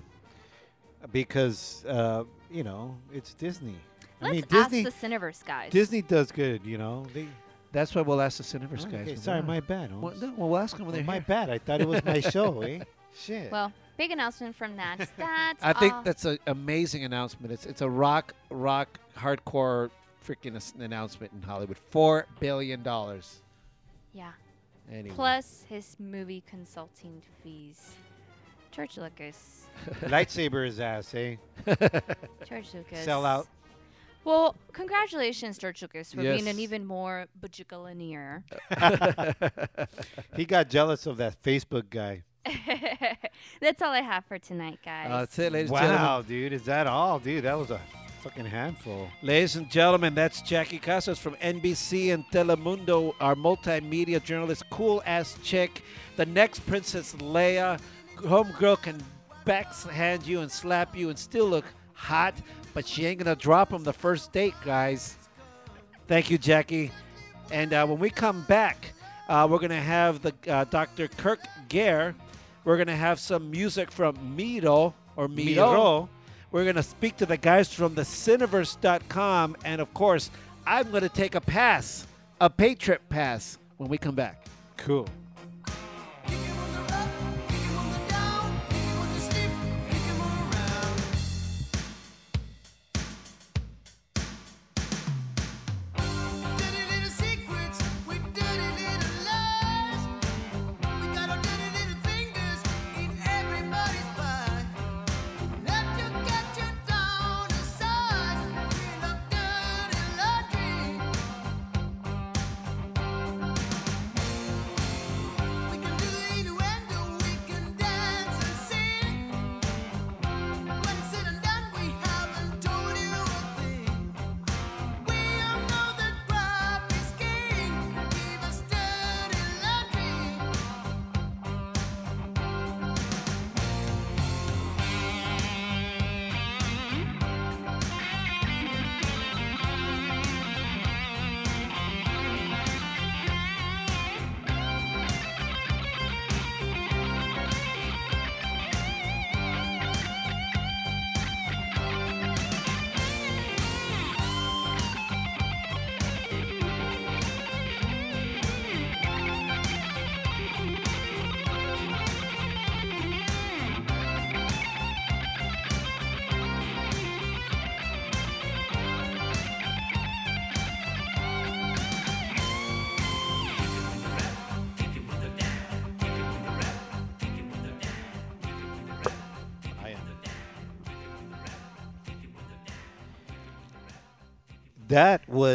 because uh, you know it's Disney. I Let's mean, ask Disney the Cineverse guys. Disney does good, you know. They, that's why we'll ask the Cineverse Oh, guys. okay, when sorry, my bad. Well, no, well, we'll ask them when they're my here. bad. I thought it was my show, eh? (laughs) Shit. well, big announcement from Natch. (laughs) That's I think that's an amazing announcement. It's it's a rock rock hardcore freaking as- announcement in Hollywood. Four billion dollars. yeah. Anyway. Plus his movie consulting fees. George Lucas. Lightsaber his ass, eh? (laughs) George Lucas. Sell out. Well, congratulations, George Lucas, for being an Yes. even more bajillionaire. (laughs) He got jealous of that Facebook guy. (laughs) That's all I have for tonight, guys. Uh, that's it, ladies and gentlemen. Wow, dude, is that all, dude? That was a fucking handful. Ladies and gentlemen, that's Jackie Casas from NBC and Telemundo, our multimedia journalist, cool ass chick. The next Princess Leia, homegirl can backhand you and slap you and still look hot, but she ain't gonna drop him the first date, guys. Thank you, Jackie. And uh, when we come back, uh, we're gonna have the uh, Dr. Kirk Gare. We're gonna have some music from Miro or Miro. Miro. We're going to speak to the guys from the Cineverse.com. And of course, I'm going to take a pass, a Patriot Pass, when we come back. Cool.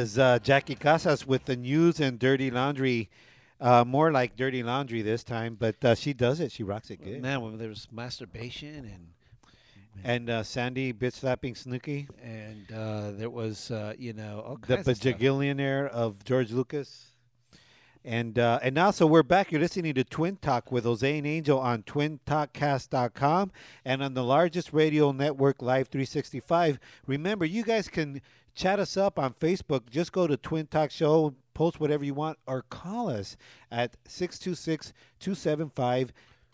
Was uh, Jackie Casas with the news and dirty laundry. Uh, more like dirty laundry this time, but uh, she does it. She rocks it good. Man, when there was masturbation and And uh, Sandy bitch slapping Snooki, and uh, there was, uh, you know, the kinds of bajillionaire of George Lucas. And uh, and also we're back. You're listening to Twin Talk with Jose and Angel on TwinTalkCast.com and on the largest radio network, Live 365. Remember, you guys can chat us up on Facebook. Just go to Twin Talk Show, post whatever you want, or call us at 626 275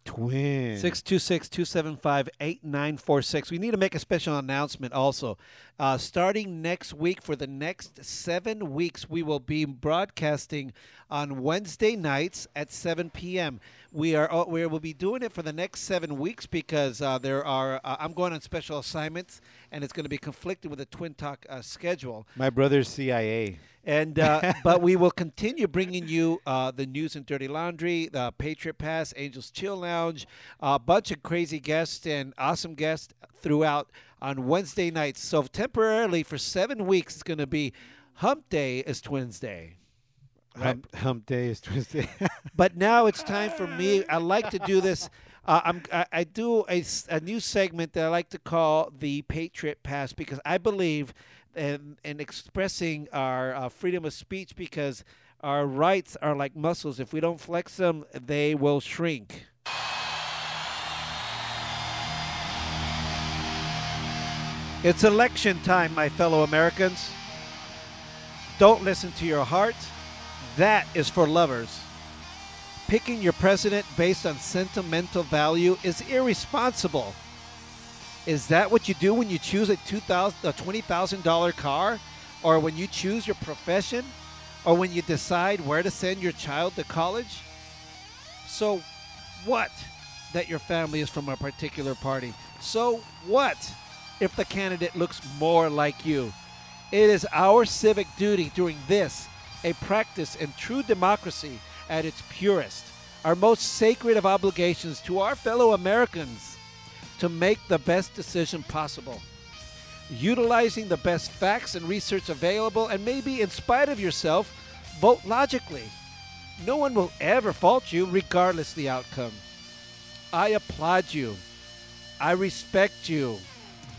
Twin. 626-275-8946. We need to make a special announcement also. Uh, starting next week, for the next seven weeks, we will be broadcasting on Wednesday nights at 7 p.m. We are uh, we will be doing it for the next seven weeks because uh, there are uh, I'm going on special assignments and it's going to be conflicted with the Twin Talk uh, schedule. My brother's CIA. And uh, (laughs) but we will continue bringing you uh, the news and dirty laundry, the Patriot Pass, Angels Chill Lounge, a bunch of crazy guests and awesome guests throughout on Wednesday nights. So temporarily for seven weeks, it's going to be Hump Day is Twins Day. Hump, hump day is Tuesday. (laughs) But now it's time for me. I like to do this. Uh, I'm, I, I do a new segment that I like to call the Patriot Pass because I believe in, in expressing our uh, freedom of speech because our rights are like muscles. If we don't flex them, they will shrink. It's election time, my fellow Americans. Don't listen to your heart. That is for lovers. Picking your president based on sentimental value is irresponsible. Is that what you do when you choose a 2,000 a $20,000 car? Or when you choose your profession? Or when you decide where to send your child to college? So, what that your family is from a particular party? So, what if the candidate looks more like you? It is our civic duty during this, a practice in true democracy at its purest, our most sacred of obligations to our fellow Americans, to make the best decision possible. Utilizing the best facts and research available, and maybe in spite of yourself, vote logically. No one will ever fault you, regardless the outcome. I applaud you. I respect you.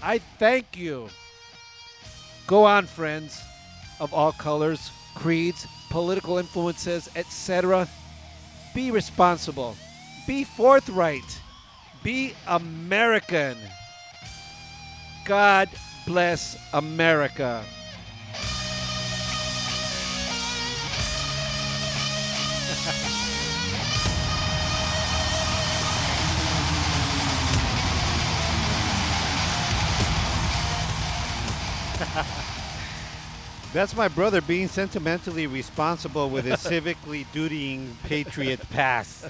I thank you. Go on, friends of all colors, creeds, political influences, etc. Be responsible. Be forthright. Be American. God bless America. (laughs) (laughs) That's my brother being sentimentally responsible with his (laughs) civically dutying Patriot Pass.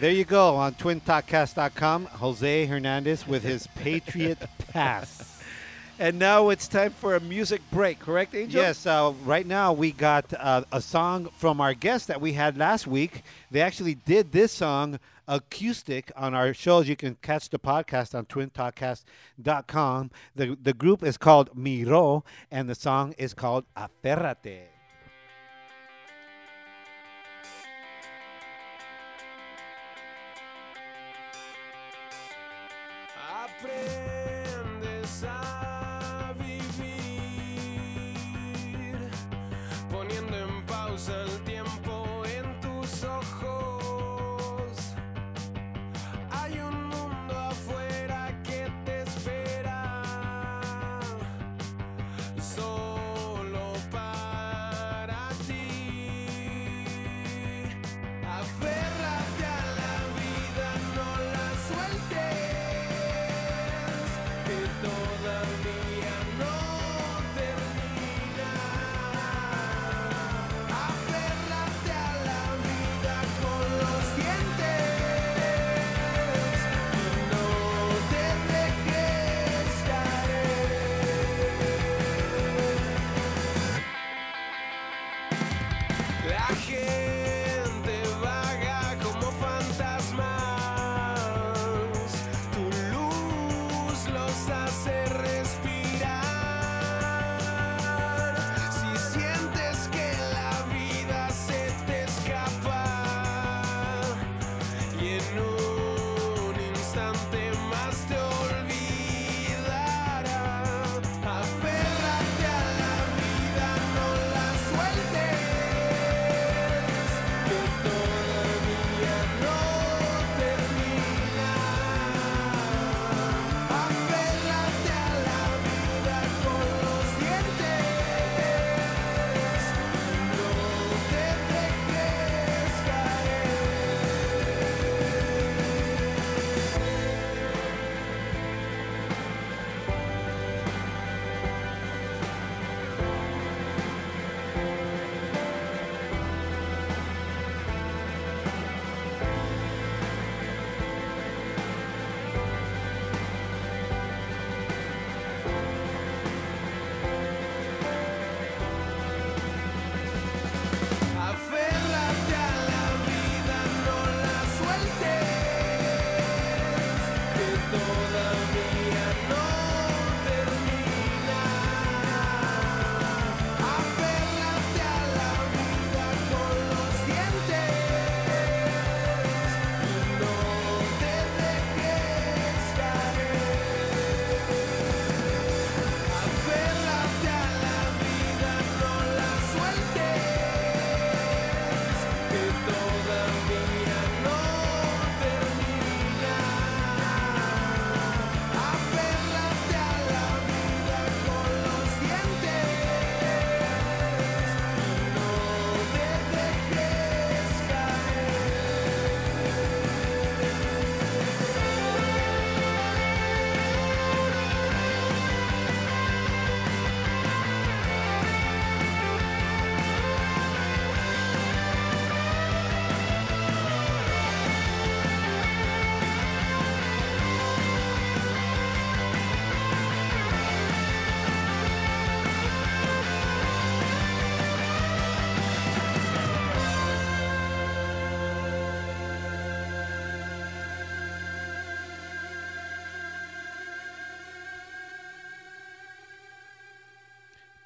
There you go on twintalkcast.com. Jose Hernandez with his Patriot Pass. (laughs) And now it's time for a music break, correct, Angel? Yes, uh, right now we got uh, a song from our guest that we had last week. They actually did this song acoustic on our shows. You can catch the podcast on twintalkcast.com. The, the group is called Miro, and the song is called Aférrate.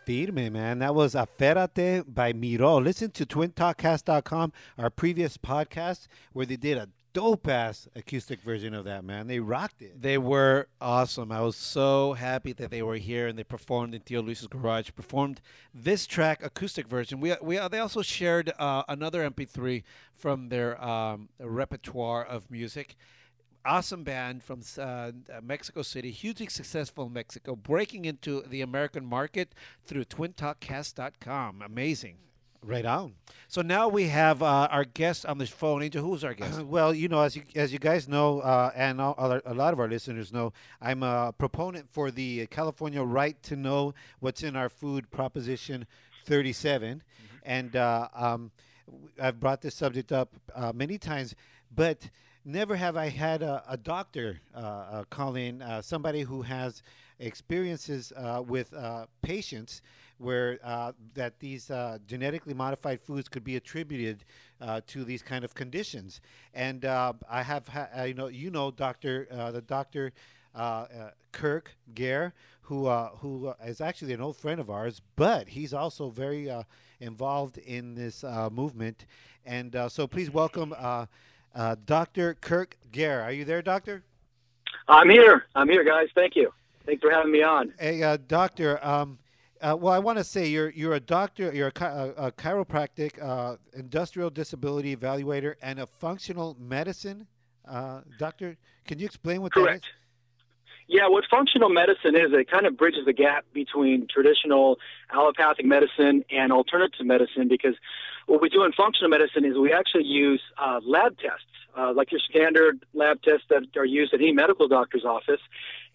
Firme, man. That was Aférrate by Miro. Listen to twintalkcast.com, our previous podcast, where they did a dope ass acoustic version of that, man. They rocked it. They were awesome. I was so happy that they were here and they performed in Theo Luis's garage. Performed this track acoustic version. We we they also shared uh, another MP3 from their um, repertoire of music. Awesome band from uh, Mexico City, hugely successful in Mexico, breaking into the American market through TwinTalkCast.com. Amazing. Right on. So now we have uh, our guest on the phone. Angel, who's our guest? (clears throat) well, you know, as you as you guys know, uh, and all, other- a lot of our listeners know, I'm a proponent for the California right to know what's in our food proposition 37, and uh, um, I've brought this subject up uh, many times, but never have I had a, a doctor uh, uh, call in, uh, somebody who has experiences uh, with patients where that these genetically modified foods could be attributed to these kind of conditions. And I have, ha- you know, you know, Doctor, the Doctor uh, uh, Kirk Gare, who uh, who uh, actually an old friend of ours, but he's also very involved in this movement. And so, please welcome uh, Doctor Kirk Gare. Are you there, Doctor? I'm here. I'm here, guys. Thank you. Thanks for having me on. Hey, uh, doctor. Um, uh, well, I want to say you're you're a doctor. You're a, chi- a, a chiropractic, uh, industrial disability evaluator, and a functional medicine uh, doctor. Can you explain what that Correct. is? Yeah, what functional medicine is, it kind of bridges the gap between traditional allopathic medicine and alternative medicine because what we do in functional medicine is we actually use uh, lab tests, uh, like your standard lab tests that are used at any medical doctor's office.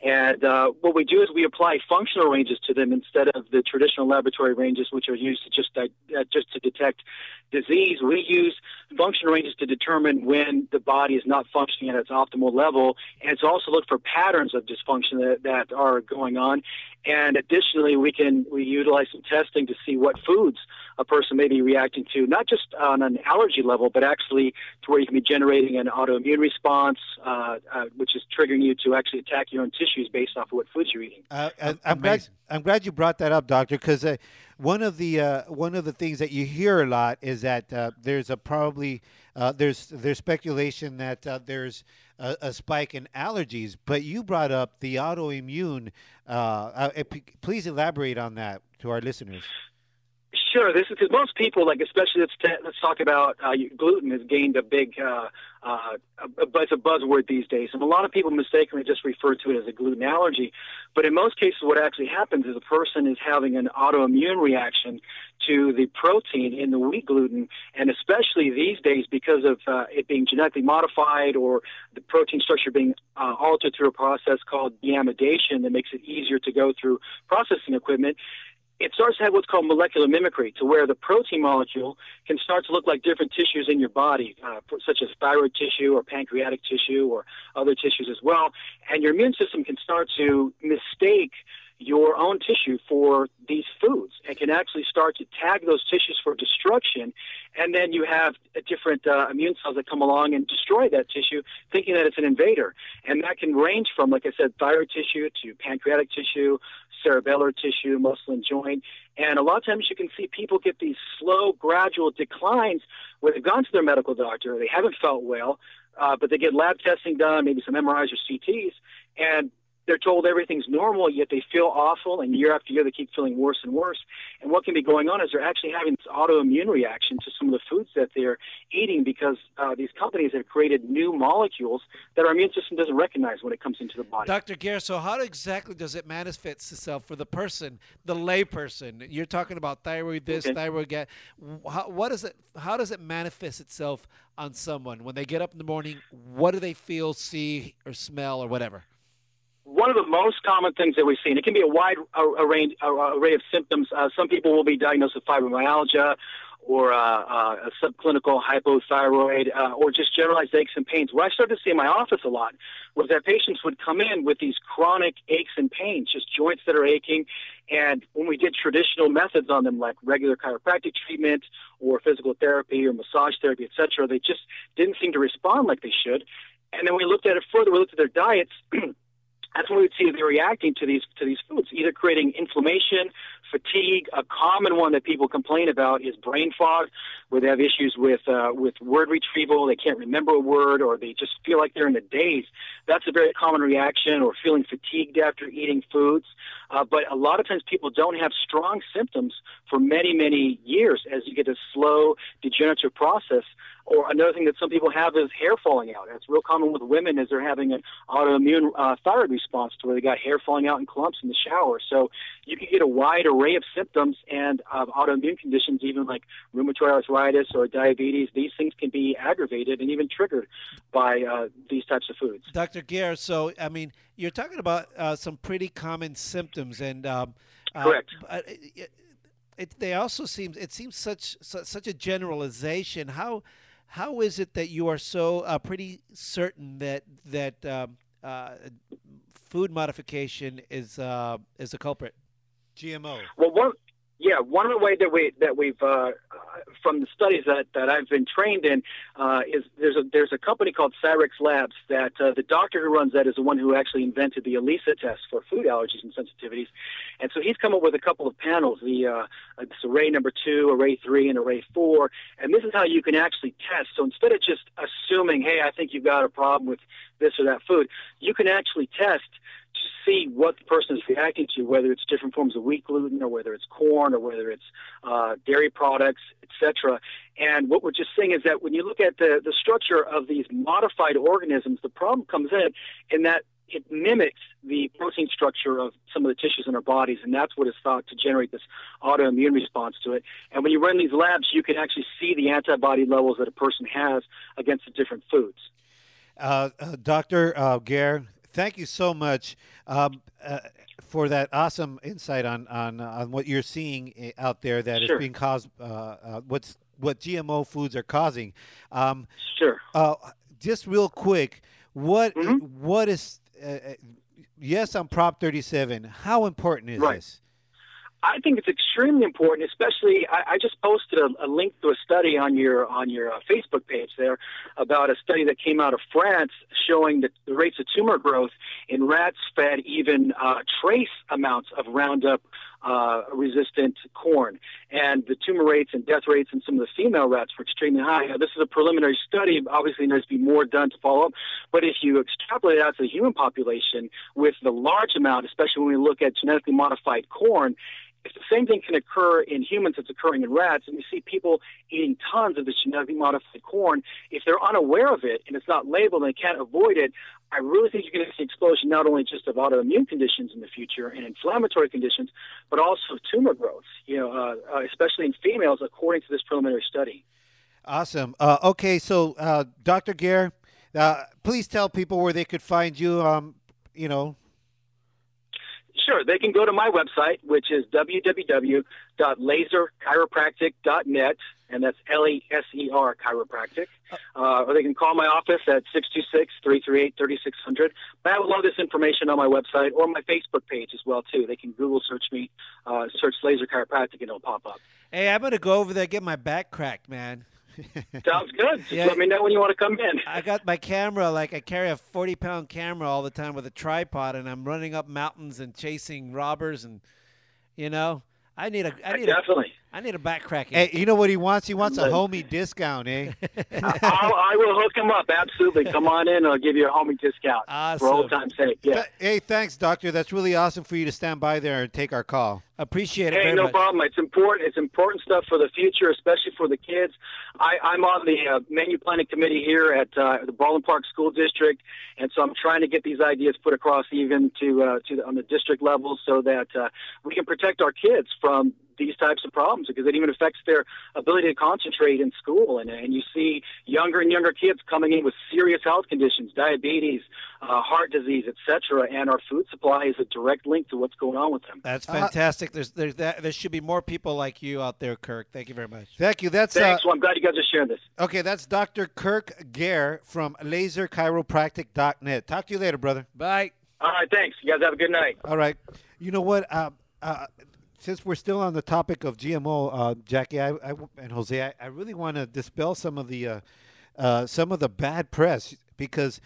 And uh, what we do is we apply functional ranges to them instead of the traditional laboratory ranges, which are used to just uh, just to detect disease. We use functional ranges to determine when the body is not functioning at its optimal level, and to also look for patterns of dysfunction that, that are going on. And additionally, we can we utilize some testing to see what foods a person may be reacting to, not just on an allergy level, but actually to where you can be generating an autoimmune response, uh, uh, which is triggering you to actually attack your own tissues based off of what foods you're eating. Uh, I, I'm glad. I'm glad you brought that up, doctor, because uh, one of the uh, one of the things that you hear a lot is that uh, there's a probably uh, there's there's speculation that uh, there's a, a spike in allergies, but you brought up the autoimmune. Uh, uh, please elaborate on that to our listeners. Sure, this is because most people, like especially let's ta- let's talk about uh, gluten has gained a big, uh, uh, it's a buzzword these days, and a lot of people mistakenly just refer to it as a gluten allergy. But in most cases, what actually happens is a person is having an autoimmune reaction to the protein in the wheat gluten, and especially these days because of uh, it being genetically modified or the protein structure being uh, altered through a process called deamidation that makes it easier to go through processing equipment it starts to have what's called molecular mimicry, to where the protein molecule can start to look like different tissues in your body, uh, such as thyroid tissue or pancreatic tissue or other tissues as well. And your immune system can start to mistake your own tissue for these foods and can actually start to tag those tissues for destruction. And then you have different uh, immune cells that come along and destroy that tissue, thinking that it's an invader. And that can range from, like I said, thyroid tissue to pancreatic tissue, cerebellar tissue, muscle and joint. And a lot of times you can see people get these slow, gradual declines where they've gone to their medical doctor, they haven't felt well, uh, but they get lab testing done, maybe some MRIs or CTs, and they're told everything's normal, yet they feel awful, and year after year they keep feeling worse and worse. And what can be going on is they're actually having this autoimmune reaction to some of the foods that they're eating because uh, these companies have created new molecules that our immune system doesn't recognize when it comes into the body. Dr. Gare, so how exactly does it manifest itself for the person, the layperson? You're talking about thyroid this, Okay. thyroid that. How, what is it? How does it manifest itself on someone when they get up in the morning? What do they feel, see, or smell, or whatever? One of the most common things that we see, and it can be a wide a, a range, a, a array of symptoms. Uh, some people will be diagnosed with fibromyalgia or uh, uh, a subclinical hypothyroid uh, or just generalized aches and pains. What I started to see in my office a lot was that patients would come in with these chronic aches and pains, just joints that are aching. And when we did traditional methods on them, like regular chiropractic treatment or physical therapy or massage therapy, et cetera, they just didn't seem to respond like they should. And then we looked at it further. We looked at their diets. (clears throat) that's when we would see they're reacting to these to these foods, either creating inflammation, fatigue. A common one that people complain about is brain fog, where they have issues with uh, with word retrieval. They can't remember a word, or they just feel like they're in a daze. That's a very common reaction, or feeling fatigued after eating foods. Uh, but a lot of times people don't have strong symptoms for many many years as you get a slow degenerative process. Or another thing that some people have is hair falling out. It's real common with women is they're having an autoimmune uh, thyroid response to where they got hair falling out in clumps in the shower. So you can get a wide array of symptoms and of autoimmune conditions, even like rheumatoid arthritis or diabetes. These things can be aggravated and even triggered by uh, these types of foods. Dr. Gare, so I mean, you're talking about uh, some pretty common symptoms, and um, uh, Correct. but it, it, they also seem it seems such su- such a generalization. How how is it that you are so uh, pretty certain that that um, uh, food modification is uh, is a culprit? GMO. Well, one, yeah, one of the ways that we that we've uh, from the studies that, that I've been trained in uh, is there's a there's a company called Cyrex Labs that uh, the doctor who runs that is the one who actually invented the ELISA test for food allergies and sensitivities, and so he's come up with a couple of panels, the uh, array number two, array three, and array four, and this is how you can actually test. So instead of just assuming, hey, I think you've got a problem with this or that food, you can actually test see what the person is reacting to, whether it's different forms of wheat gluten or whether it's corn or whether it's uh, dairy products, etc. And what we're just saying is that when you look at the, the structure of these modified organisms, the problem comes in in that it mimics the protein structure of some of the tissues in our bodies, and that's what is thought to generate this autoimmune response to it. And when you run these labs, you can actually see the antibody levels that a person has against the different foods. Uh, uh, Dr. Uh, Gare, thank you so much um, uh, for that awesome insight on on, uh, on what you're seeing out there that is Sure. being caused. Uh, uh, what's what GMO foods are causing. Um, sure. Uh, just real quick, what Mm-hmm. what is? Uh, yes, on Prop 37. How important is Right. this? I think it's extremely important, especially I, I just posted a, a link to a study on your on your uh, Facebook page there about a study that came out of France showing that the rates of tumor growth in rats fed even uh, trace amounts of Roundup uh, resistant corn, and the tumor rates and death rates in some of the female rats were extremely high. Now, this is a preliminary study. Obviously, there needs to be more done to follow up. But if you extrapolate out to the human population with the large amount, especially when we look at genetically modified corn, if the same thing can occur in humans that's occurring in rats, and we see people eating tons of this genetically modified corn, if they're unaware of it and it's not labeled and they can't avoid it, I really think you're going to see explosion not only just of autoimmune conditions in the future and inflammatory conditions, but also tumor growth. You know, uh, uh, especially in females, according to this preliminary study. Awesome. Uh, okay, so uh, Dr. Gare, uh, please tell people where they could find you. Um, you know, Sure, they can go to my website, which is www.leserchiropractic.net, and that's L E S E R chiropractic. Uh, or they can call my office at 626 338 3600. But I have a lot of this information on my website or my Facebook page as well, too. They can Google search me, uh, search laser chiropractic, and it'll pop up. Hey, I'm gonna go over there get my back cracked, man. (laughs) Sounds good. Just Yeah. let me know when you want to come in. I got my camera, like I carry a 40 pound camera all the time with a tripod, and I'm running up mountains and chasing robbers, and you know, I need a, I need Definitely. A, I need a back cracking. hey, you know what he wants? He wants a homie discount, eh? (laughs) I'll, I will hook him up. Absolutely. Come on in. I'll give you a homie discount for old time's sake. Yeah. Hey, thanks, doctor. That's really awesome for you to stand by there and take our call. Appreciate it Hey, very no much. problem. It's important. It's important stuff for the future, especially for the kids. I, I'm on the uh, menu planning committee here at uh, the Baldwin Park School District, and so I'm trying to get these ideas put across even to uh, to the, on the district level, so that uh, we can protect our kids from these types of problems because it even affects their ability to concentrate in school. And, and you see younger and younger kids coming in with serious health conditions, diabetes, uh, heart disease, etc. And our food supply is a direct link to what's going on with them. That's Uh, fantastic. There's, there's that, there should be more people like you out there, Kirk. Thank you very much. Thank you. That's uh, Thanks. well, I'm glad you guys are sharing this. okay. That's Dr. Kirk Gare from leserchiropractic.net. Talk to you later, brother. Bye. All right. Thanks. You guys have a good night. All right. You know what? Uh, uh, since we're still on the topic of GMO, uh, Jackie I, I, and Jose, I, I really want to dispel some of the uh, uh, some of the bad press because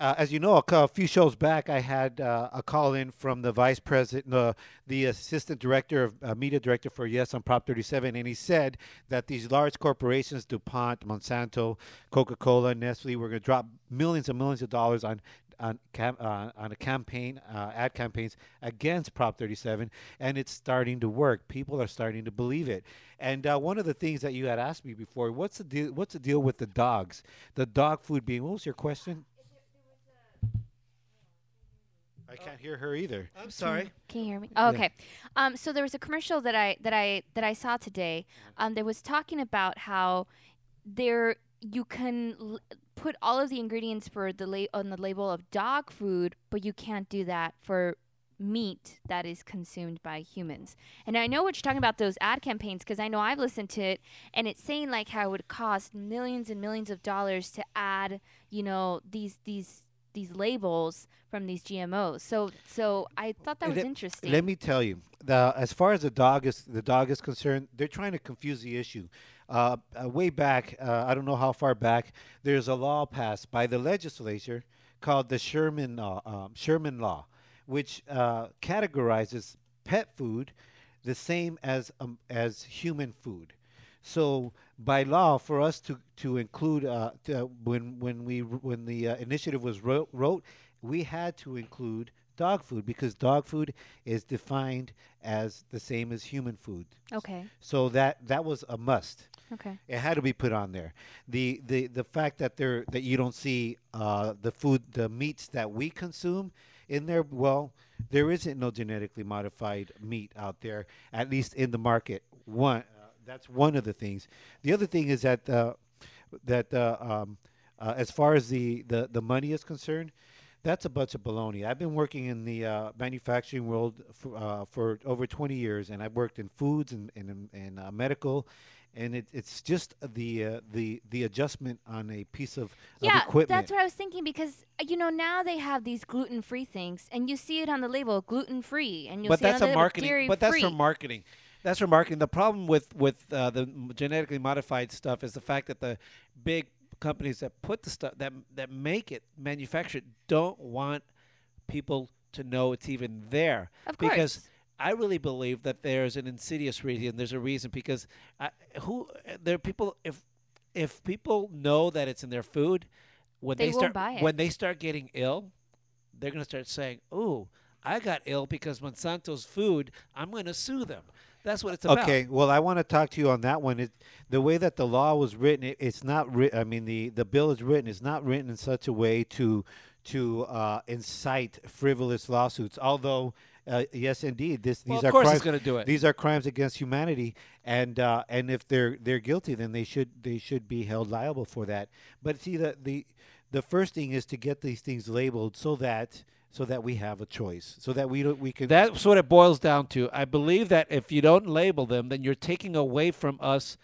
Uh, as you know, a, few shows back, I had uh, a call in from the vice president, the, the assistant director of uh, media director for Yes on Prop 37, and he said that these large corporations, DuPont, Monsanto, Coca Cola, Nestle, were going to drop millions and millions of dollars on on cam- uh, on a campaign, uh, ad campaigns against Prop 37, and it's starting to work. People are starting to believe it. And uh, one of the things that you had asked me before, what's the deal? What's the deal with the dogs? The dog food being. What was your question? I can't hear her either. I'm sorry. Can you hear me? Oh, okay. Um, so there was a commercial that I that I that I saw today. Um, that was talking about how there you can l- put all of the ingredients for the la- on the label of dog food, but you can't do that for meat that is consumed by humans. And I know what you're talking about those ad campaigns because I know I've listened to it and it's saying like how it would cost millions and millions of dollars to add, you know, these these these labels from these GMOs. So so I thought that was Let- interesting. Let me tell you, the, as far as the dog is the dog is concerned, they're trying to confuse the issue. Uh, uh, way back, uh, I don't know how far back, there's a law passed by the legislature called the Sherman Law, um, Sherman Law, which uh, categorizes pet food the same as um, as human food. So by law, for us to to include uh, to, when when we when the uh, initiative was wrote, wrote, we had to include dog food because dog food is defined as the same as human food. Okay. So that that was a must. Okay. It had to be put on there. The the the fact that there that you don't see uh, the food the meats that we consume in there. Well, there isn't no genetically modified meat out there, at least in the market. One uh, that's one of the things. The other thing is that uh, that uh, um, uh, as far as the, the the money is concerned. That's a bunch of baloney. I've been working in the uh, manufacturing world for, uh, for over 20 years, and I've worked in foods and and, and uh, medical, and it, it's just the uh, the the adjustment on a piece of, Yeah, of equipment. that's what I was thinking because uh, you know now they have these gluten-free things, and you see it on the label, gluten-free, and you'll but see it that's on a marketing. But that's for marketing. That's for marketing. The problem with with uh, the genetically modified stuff is the fact that the big companies that put the stuff that that make it manufacture it don't want people to know it's even there. Of course. because. I really believe that there's an insidious reason. There's a reason because I, who there are people if if people know that it's in their food when They they, start when they start getting ill, they're going to start saying, "Ooh, I got ill because Monsanto's food. I'm going to sue them." That's what it's about. Okay, well, I want to talk to you on that one. It, the way that the law was written, it, it's not written. I mean, the, the bill is written. It's not written in such a way to to uh, incite frivolous lawsuits. Although, uh, yes, indeed, this Well, these of are course crimes. it's gonna do it. These are crimes against humanity, and uh, and if they're they're guilty, then they should they should be held liable for that. But see, the the the first thing is to get these things labeled so that so that we have a choice, so that we don't we can. That's what it boils down to. I believe that if you don't label them, then you're taking away from us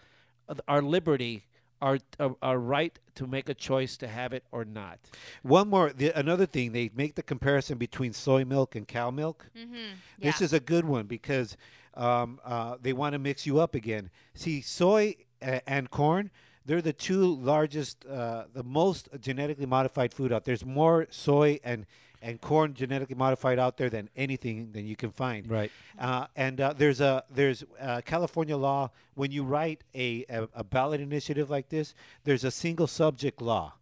uh, our liberty, our our, our right to make a choice to have it or not. One more, the, another thing, they make the comparison between soy milk and cow milk. Mm-hmm. This is a good one because um, uh, they want to mix you up again. See, soy and corn, they're the two largest, uh, the most genetically modified food out there. There's more soy and and corn genetically modified out there than anything that you can find. Right. Uh, and uh, there's a there's uh, California law when you write a, a a ballot initiative like this, there's a single subject law.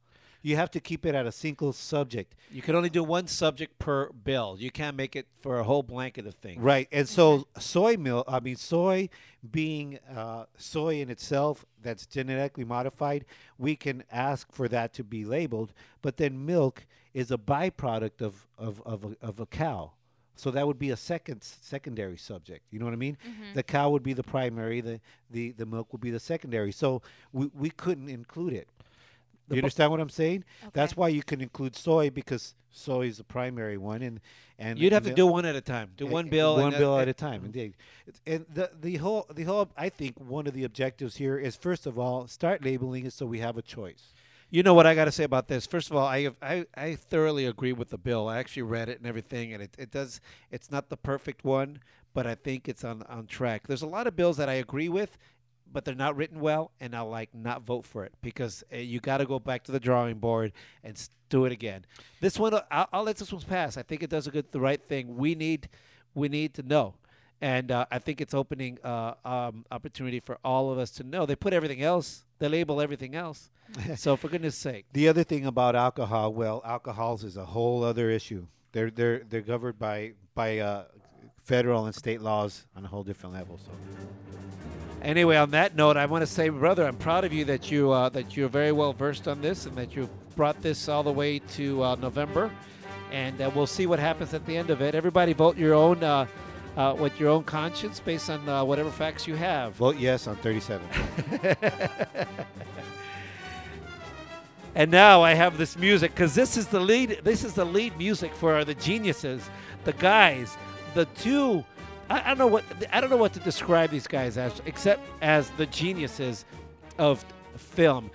You have to keep it at a single subject. You can only do one subject per bill. You can't make it for a whole blanket of things. Right, and so soy milk. I mean, soy being uh, soy in itself that's genetically modified, we can ask for that to be labeled. But then milk is a byproduct of of of a, of a cow, so that would be a second secondary subject. You know what I mean? Mm-hmm. The cow would be the primary. The the the milk would be the secondary. So we we couldn't include it. The you bu- understand what I'm saying? That's why you can include soy because soy is the primary one, and and You'd have to do one at a time. Do one bill. one and, bill at a time. Mm-hmm. Indeed, and the the whole the whole. I think one of the objectives here is first of all start labeling it so we have a choice. You know what I got to say about this? First of all, I, have, I I thoroughly agree with the bill. I actually read it and everything, and it, it does. It's not the perfect one, but I think it's on on track. There's a lot of bills that I agree with, but they're not written well, and I'll like not vote for it because uh, you got to go back to the drawing board and do it again. This one, uh, I'll, I'll let this one pass. I think it does a good, the right thing. We need, we need to know, and uh, I think it's opening uh, um, opportunity for all of us to know. They put everything else, they label everything else. (laughs) so for goodness sake, The other thing about alcohol, well, alcohols is a whole other issue. They're they're they're governed by by uh, federal and state laws on a whole different level. So Anyway, on that note, I want to say, brother, I'm proud of you that you uh, that you're very well versed on this and that you brought this all the way to uh, November, and uh, we'll see what happens at the end of it. Everybody, vote your own uh, with your own conscience based on uh, whatever facts you have. vote yes on 37. (laughs) And now I have this music because this is the lead. This is the lead music for the geniuses, the guys, the two. I, I don't know what I don't know what to describe these guys as, except as the geniuses of film.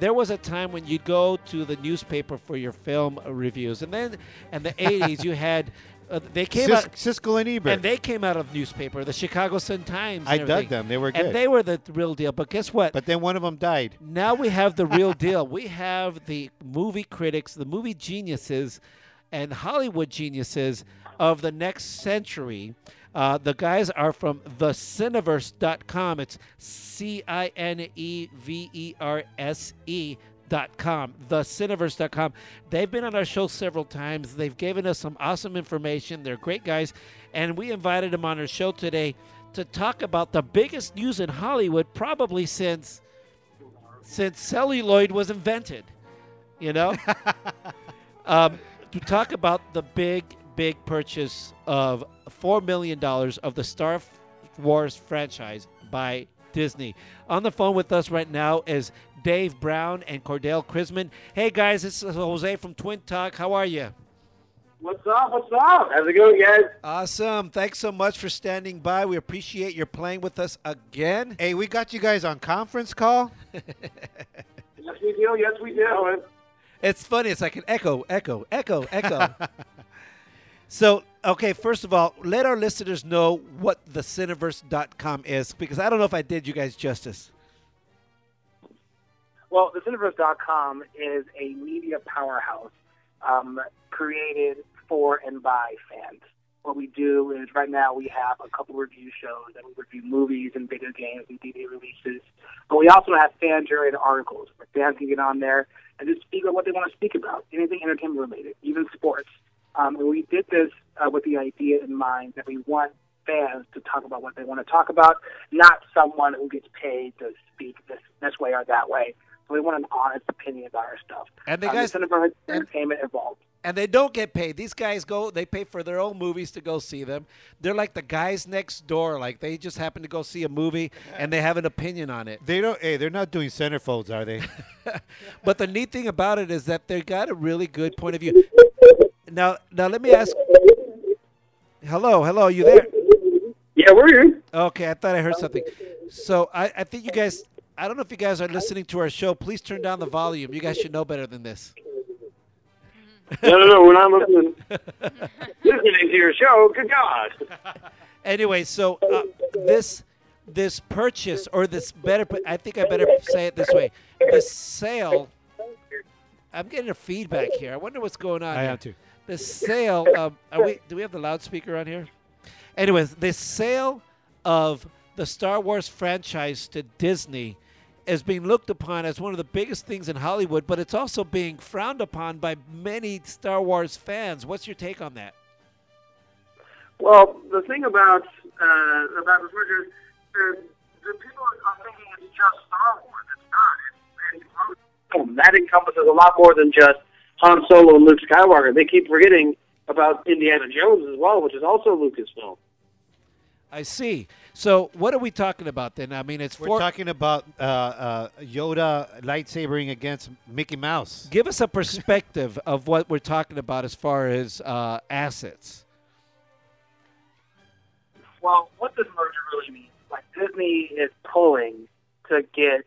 There was a time when you'd go to the newspaper for your film reviews, and then in the '80s you had (laughs) uh, they came Sis- out. Siskel and Ebert. And they came out of newspaper, the Chicago Sun Times. I dug them. They were And they were the real deal. But guess what? but then one of them died. Now we have the real (laughs) deal. We have the movie critics, the movie geniuses, and Hollywood geniuses of the next century. Uh, the guys are from thecineverse.com. It's C I N E V E R S E dot com thecineverse.com they've been on our show several times they've given us some awesome information they're great guys and we invited them on our show today to talk about the biggest news in hollywood probably since since celluloid was invented. You know, (laughs) um, to talk about the big, big purchase of four million dollars of the Star Wars franchise by Disney. On the phone with us right now is Dave Brown and Cordell Chrisman. Hey guys, this is Jose from Twin Talk. How are you? What's up? What's up? How's it going, guys? Awesome. Thanks so much for standing by. We appreciate your playing with us again. Hey, we got you guys on conference call. (laughs) Yes, we do. Yes, we do. It's funny. It's like an echo, echo, echo, echo. (laughs) so, okay, first of all, let our listeners know what the Cineverse.com is because I don't know if I did you guys justice. Well, the Cineverse.com is a media powerhouse um, created for and by fans. What we do is right now we have a couple review shows and we review movies and video games and DVD releases. But we also have fan generated articles where fans can get on there and just speak about what they want to speak about, anything entertainment related, even sports. Um, and we did this uh, with the idea in mind that we want fans to talk about what they want to talk about, not someone who gets paid to speak this this way or that way. So we want an honest opinion about our stuff. And the Um, guys- Center for Entertainment involved. And they don't get paid. These guys go, they pay for their own movies to go see them. They're like the guys next door. Like they just happen to go see a movie and they have an opinion on it. They don't. Hey, they're not doing centerfolds, are they? (laughs) But the neat thing about it is that they got a really good point of view. Now, now let me ask. Hello, hello, you there? Yeah, we're here. Okay, I thought I heard something. So I, I think you guys. I don't know if you guys are listening to our show. Please turn down the volume. You guys should know better than this. No, no, no, we're not listening. (laughs) listening to your show. Good God. Anyway, so uh, this this purchase or this better, I think I better say it this way. The sale I'm getting a feedback here. I wonder what's going on. I here. am too. The sale um, are we do we have the loudspeaker on here? Anyways, the sale of the Star Wars franchise to Disney is being looked upon as one of the biggest things in Hollywood, but it's also being frowned upon by many Star Wars fans. What's your take on that? Well, the thing about uh, about this merger, is the, the people are thinking it's just Star Wars. It's not. It's, it's that encompasses a lot more than just Han Solo and Luke Skywalker. They keep forgetting about Indiana Jones as well, which is also Lucasfilm. I see. So what are we talking about then? I mean, it's We're four. talking about uh, uh, Yoda lightsabering against Mickey Mouse. give us a (laughs) perspective of what we're talking about as far as uh, assets. Well, what does merger really mean? like Disney is pulling to get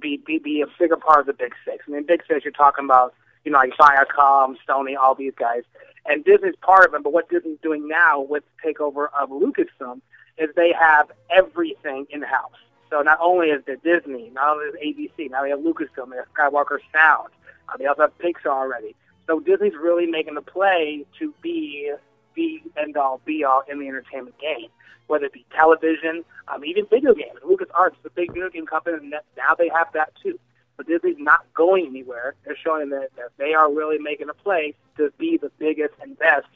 be be, be a bigger part of the Big Six. I mean, Big Six, you're talking about, you know, like Viacom, Sony, all these guys, and Disney's part of them. But what Disney's doing now with takeover of Lucasfilm is they have everything in house. So not only is there Disney, not only is ABC, now we have Lucasfilm, we have Skywalker Sound, uh, they also have Pixar already. So Disney's really making a play to be the end all be all in the entertainment game, whether it be television, um, even video games. LucasArts a big video game company, and now they have that too. But Disney's not going anywhere. They're showing that, that they are really making a play to be the biggest and best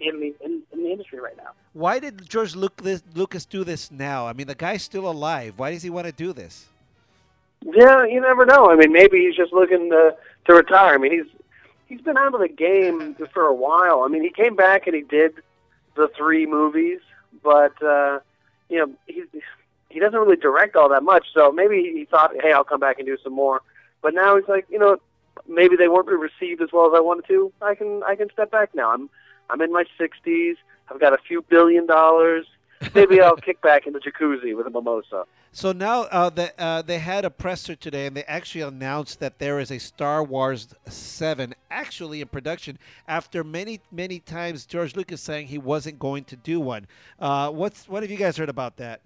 in the in, in the industry right now. Why did George Lucas, Lucas do this now? I mean, the guy's still alive. Why does he want to do this? Yeah, you never know. I mean, maybe he's just looking to to retire. I mean, he's he's been out of the game for a while. I mean, he came back and he did the three movies, but uh, you know, he's he doesn't really direct all that much. So maybe he thought, hey, I'll come back and do some more. But now he's like, you know, maybe they weren't received as well as I wanted to. I can I can step back now. I'm I'm in my 60s. I've got a few billion dollars. Maybe I'll kick back in the jacuzzi with a mimosa. So now uh, the, uh, they had a presser today, and they actually announced that there is a Star Wars Seven actually in production. After many many times George Lucas saying he wasn't going to do one. Uh, what's what have you guys heard about that?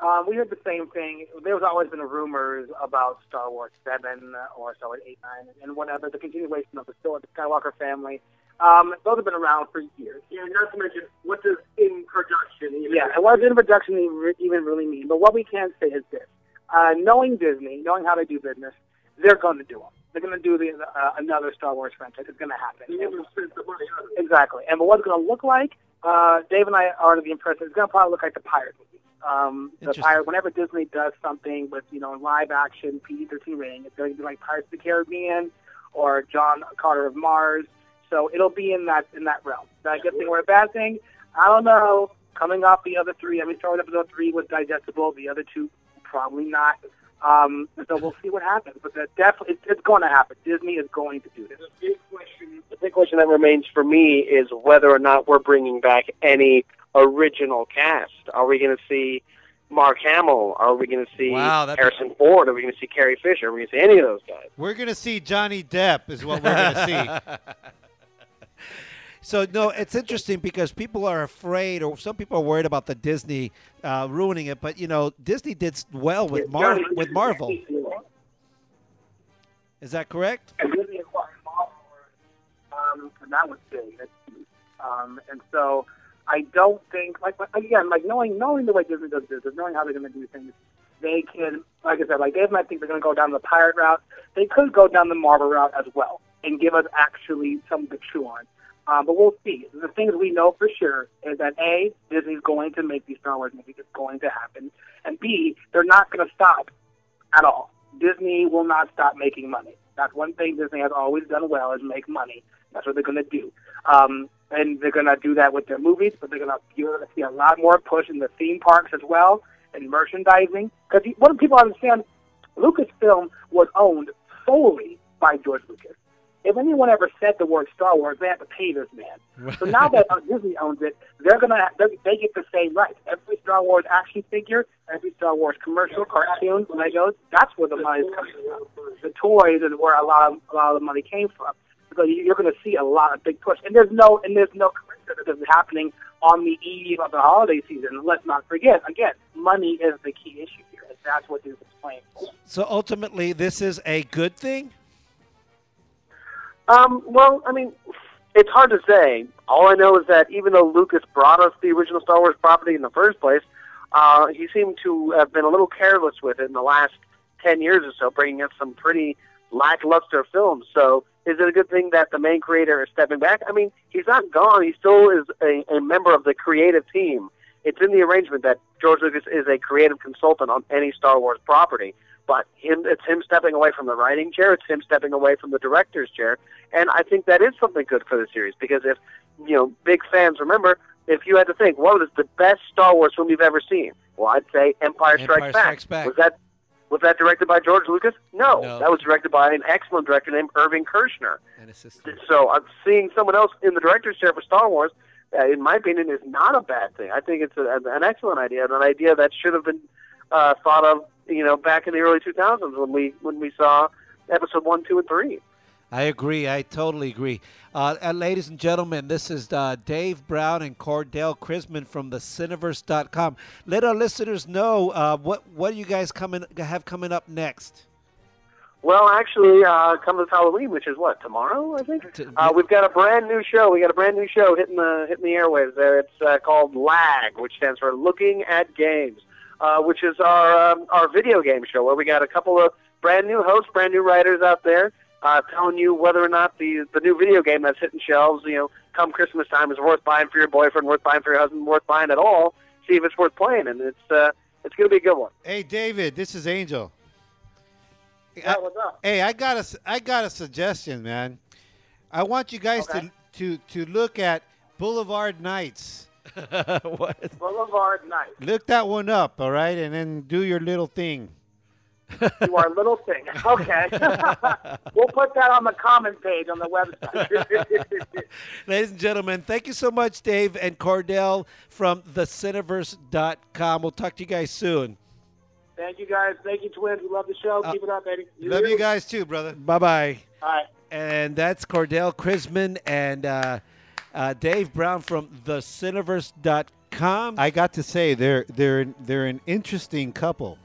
Um, we heard the same thing. There's always been rumors about Star Wars Seven or Star Wars Eight, Nine, and whatever the continuation of the story, the Skywalker family. Um, those have been around for years. Yeah, not to mention what does in production even Yeah, and what does in production even even really mean? But what we can say is this: uh, knowing Disney, knowing how they do business, they're going to do them. They're going to do the uh, another Star Wars franchise. It's going to happen. You never spent the money on it. Exactly. And but what it's going to look like, uh, Dave and I are under the impression it's going to probably look like the Pirate movies. Um, the Interesting. Pirate, whenever Disney does something with you know live action PG-13 rating, it's going to be like Pirates of the Caribbean or John Carter of Mars. So it'll be in that in that realm. Is that a good thing or a bad thing? I don't know. Coming off the other three, I mean, Star Wars Episode three was digestible. The other two, probably not. Um, so we'll see what happens. But that definitely, it's, it's going to happen. Disney is going to do this. The big question The big question that remains for me is whether or not we're bringing back any original cast. Are we going to see Mark Hamill? Are we going to see Wow, that'd be- Harrison Ford? Are we going to see Carrie Fisher? Are we going to see any of those guys? We're gonna see Johnny Depp is what we're gonna (laughs) see. So no, it's interesting because people are afraid, or some people are worried about the Disney uh, ruining it. But you know, Disney did well with Mar- with Marvel. Is that correct? and Disney acquired Marvel, um, and that was big. Um, and so I don't think, like again, like knowing knowing the way Disney does business, knowing how they're going to do things, they can, like I said, like Dave and I think they're going to go down the pirate route. They could go down the Marvel route as well and give us actually something to chew on. Um, but we'll see. The things we know for sure is that A, Disney's going to make these Star Wars movies. It's going to happen. And B, they're not going to stop at all. Disney will not stop making money. That's one thing Disney has always done well is make money. That's what they're going to do. Um, and they're going to do that with their movies, but they're going to you're going to see a lot more push in the theme parks as well and merchandising. Because what do people understand? Lucasfilm was owned solely by George Lucas. If anyone ever said the word Star Wars, they had to pay this man. So now that (laughs) Disney owns it, they're gonna they they get the same rights. Every Star Wars action figure, every Star Wars commercial, cartoon, Legos, that's where the money's coming from. The toys is where a lot of a lot of the money came from. So you- you're going to see a lot of big push, and there's no and there's no coincidence that this is happening on the eve of the holiday season. Let's not forget. Again, money is the key issue here, and that's what Disney's playing for. So ultimately, this is a good thing. Um, well, I mean, it's hard to say. All I know is that even though Lucas brought us the original Star Wars property in the first place, uh, he seemed to have been a little careless with it in the last 10 years or so, bringing us some pretty lackluster films. So is it a good thing that the main creator is stepping back? I mean, he's not gone. He still is a, a member of the creative team. It's in the arrangement that George Lucas is a creative consultant on any Star Wars property. But him, it's him stepping away from the writing chair. It's him stepping away from the director's chair. And I think that is something good for the series because if, you know, big fans remember, if you had to think, what was the best Star Wars film you've ever seen? Well, I'd say Empire Strikes, Empire Back. Strikes Back. Was that was that directed by George Lucas? No, No. that was directed by an excellent director named Irvin Kershner. And assistant. So I'm seeing someone else in the director's chair for Star Wars. Uh, in my opinion, is not a bad thing. I think it's a, an excellent idea, and an idea that should have been uh, thought of, you know, back in the early 2000s when we when we saw episode one, two, and three. I agree. I totally agree. Uh, uh, ladies and gentlemen, this is uh, Dave Brown and Cordell Chrisman from the Cineverse.com. Let our listeners know uh, what what you guys coming have coming up next. Well, actually, uh, come this Halloween, which is what tomorrow, I think. Uh, we've got a brand new show. We got a brand new show hitting the hitting the airwaves. There, it's uh, called LAG, which stands for Looking at Games, uh, which is our um, our video game show where we got a couple of brand new hosts, brand new writers out there, uh, telling you whether or not the the new video game that's hitting shelves, you know, come Christmas time is worth buying for your boyfriend, worth buying for your husband, worth buying at all. See if it's worth playing, and it's uh, it's going to be a good one. Hey, David, this is Angel. Yeah, what's up? Hey, I got a I got a suggestion, man. I want you guys Okay. to to to look at Boulevard Nights. (laughs) what? Boulevard Night. Look that one up, all right, and then do your little thing. (laughs) You are little thing. Okay. (laughs) we'll put that on the comment page on the website. Ladies and gentlemen, thank you so much, Dave and Cordell from the Cineverse.com. We'll talk to you guys soon. Thank you guys. Thank you, twins. We love the show. Keep it up, Eddie. Love you guys too, brother. Bye bye. All right. And that's Cordell Chrisman and uh, uh, Dave Brown from the Cineverse.com. I got to say they're they're they're an interesting couple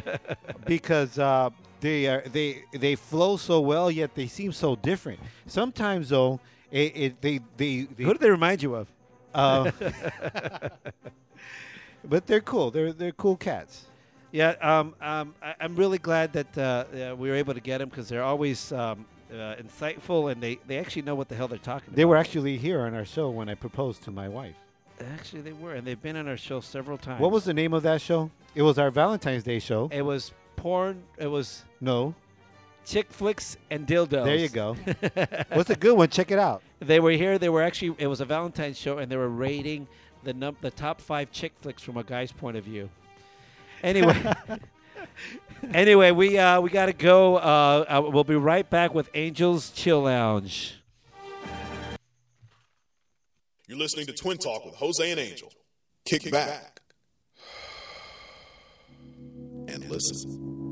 (laughs) because uh, they are they they flow so well yet they seem so different. Sometimes though, it, it they, they they Who do they remind you of? Uh, (laughs) (laughs) but they're cool. They're they're cool cats. Yeah, um, um, I, I'm really glad that uh, uh, we were able to get them because they're always um, uh, insightful and they, they actually know what the hell they're talking about. They were actually here on our show when I proposed to my wife. Actually, they were, and they've been on our show several times. What was the name of that show? It was our Valentine's Day show. It was porn. It was No. chick flicks and dildos. There you go. (laughs) What's a good one? Check it out. They were here. They were actually. It was a Valentine's show, and they were rating the num- the top five chick flicks from a guy's point of view. Anyway. (laughs) (laughs) anyway, we uh, we gotta go. Uh, uh, we'll be right back with Angels Chill Lounge. You're listening to Twin Talk with Jose and Angel. Kick, back (sighs) and listen.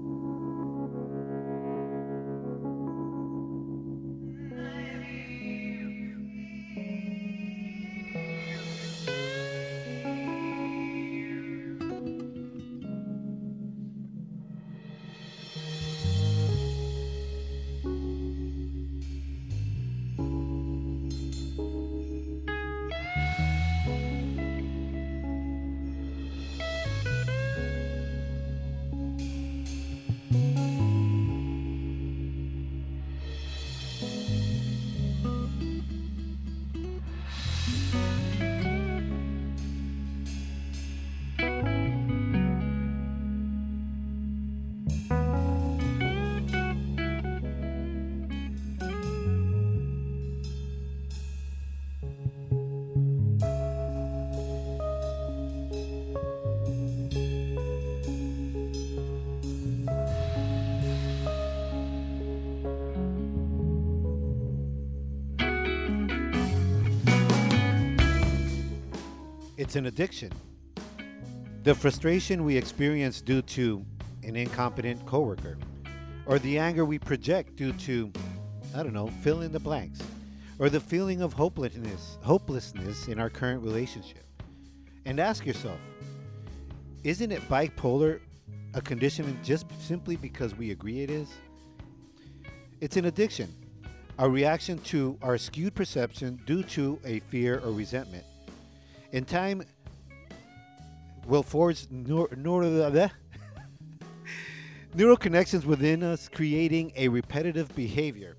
It's an addiction. The frustration we experience due to an incompetent coworker, or the anger we project due to, I don't know, fill in the blanks, or the feeling of hopelessness, hopelessness in our current relationship. And ask yourself, isn't it bipolar a condition just simply because we agree it is? It's an addiction, a reaction to our skewed perception due to a fear or resentment. In time, will forge neur- neur- (laughs) neural connections within us, creating a repetitive behavior.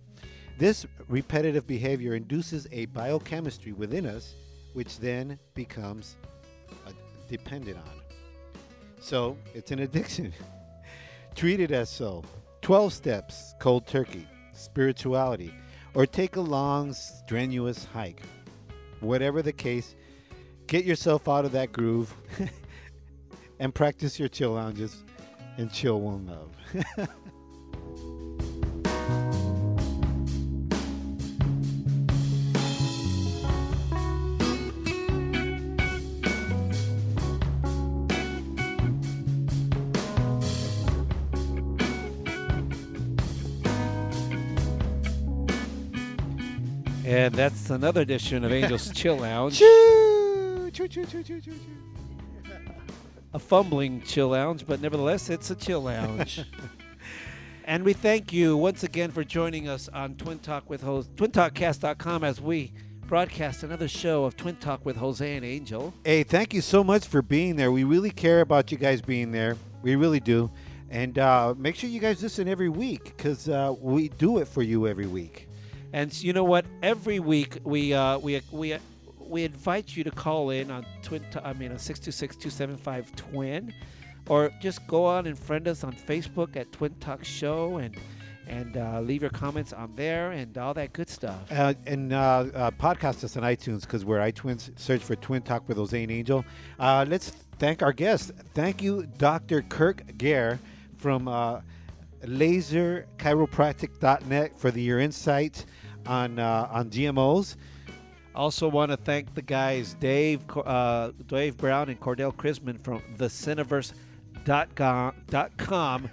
This repetitive behavior induces a biochemistry within us, which then becomes dependent on. So it's an addiction. (laughs) Treat it as so. 12 steps, cold turkey, spirituality, or take a long, strenuous hike. Whatever the case, get yourself out of that groove (laughs) and practice your chill lounges and chill one love. (laughs) And that's another edition of Angel's Chill Lounge. Choo, choo, choo, choo, choo, choo. a fumbling chill lounge, but nevertheless, it's a chill lounge. (laughs) and we thank you once again for joining us on Twin Talk with Jose, twintalkcast.com as we broadcast another show of Twin Talk with Jose and Angel. Hey, thank you so much for being there. We really care about you guys being there. We really do. And uh, make sure you guys listen every week because uh, we do it for you every week. And you know what? Every week we uh, we we we invite you to call in on Twin. T- I mean, on six two six two seven five Twin, or just go on and friend us on Facebook at Twin Talk Show and and uh, leave your comments on there and all that good stuff. Uh, and uh, uh, podcast us on iTunes because we're iTwins. Search for Twin Talk with and Angel. Uh, let's thank our guest. Thank you, Dr. Kirk Gare from uh, leserchiropractic.net for the, your insight on on GMOs. Also, want to thank the guys Dave uh, Dave Brown and Cordell Chrisman from thecineverse.com. Dot com, dot com.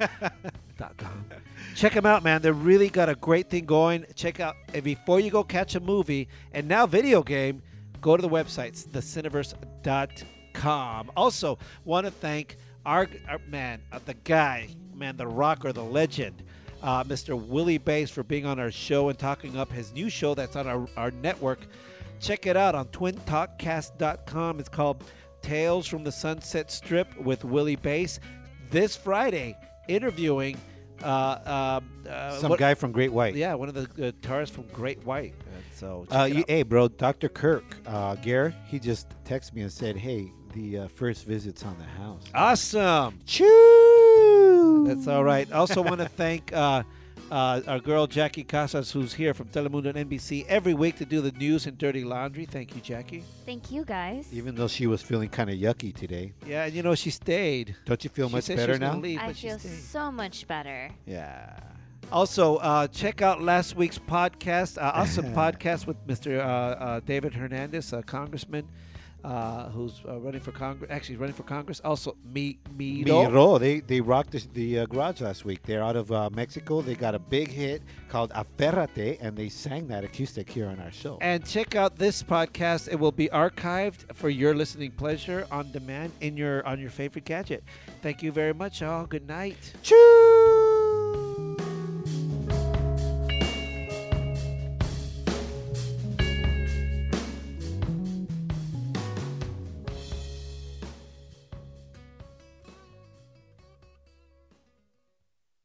(laughs) Check them out, man. They really got a great thing going. Check out and before you go catch a movie and now video game. Go to the websites thecineverse.com. Also, want to thank our, our man, uh, the guy, man, the rocker, the legend, uh, Mr. Willie Bass for being on our show and talking up his new show that's on our, our network. Check it out on twintalkcast.com. It's called Tales from the Sunset Strip with Willie Bass. This Friday, interviewing uh, uh, uh, Some what- guy from Great White. Yeah, one of the guitarists from Great White. And so, check Uh, you, hey, bro, Dr. Kirk uh, Gare, he just texted me and said, "Hey, the uh, first visit's on the house." Awesome. Choo! That's all right. Also, want to thank uh, our girl Jackie Casas, who's here from Telemundo and NBC every week to do the news and dirty laundry. Thank you, Jackie. Thank you, guys. Even though she was feeling kind of yucky today. Yeah, and you know she stayed. Don't you feel She much said better was now? leave, I but feel stayed. so much better. Yeah. Also, uh, check out last week's podcast, uh, awesome (laughs) podcast with Mr. Uh, uh, David Hernandez, a congressman uh, who's uh, running for Congress. Actually, running for Congress. Also, me, me, Miro, they they rocked the, the uh, garage last week. They're out of uh, Mexico. They got a big hit called Aférrate, and they sang that acoustic here on our show. And check out this podcast. It will be archived for your listening pleasure on demand in your on your favorite gadget. Thank you very much, all. Good night. Choo!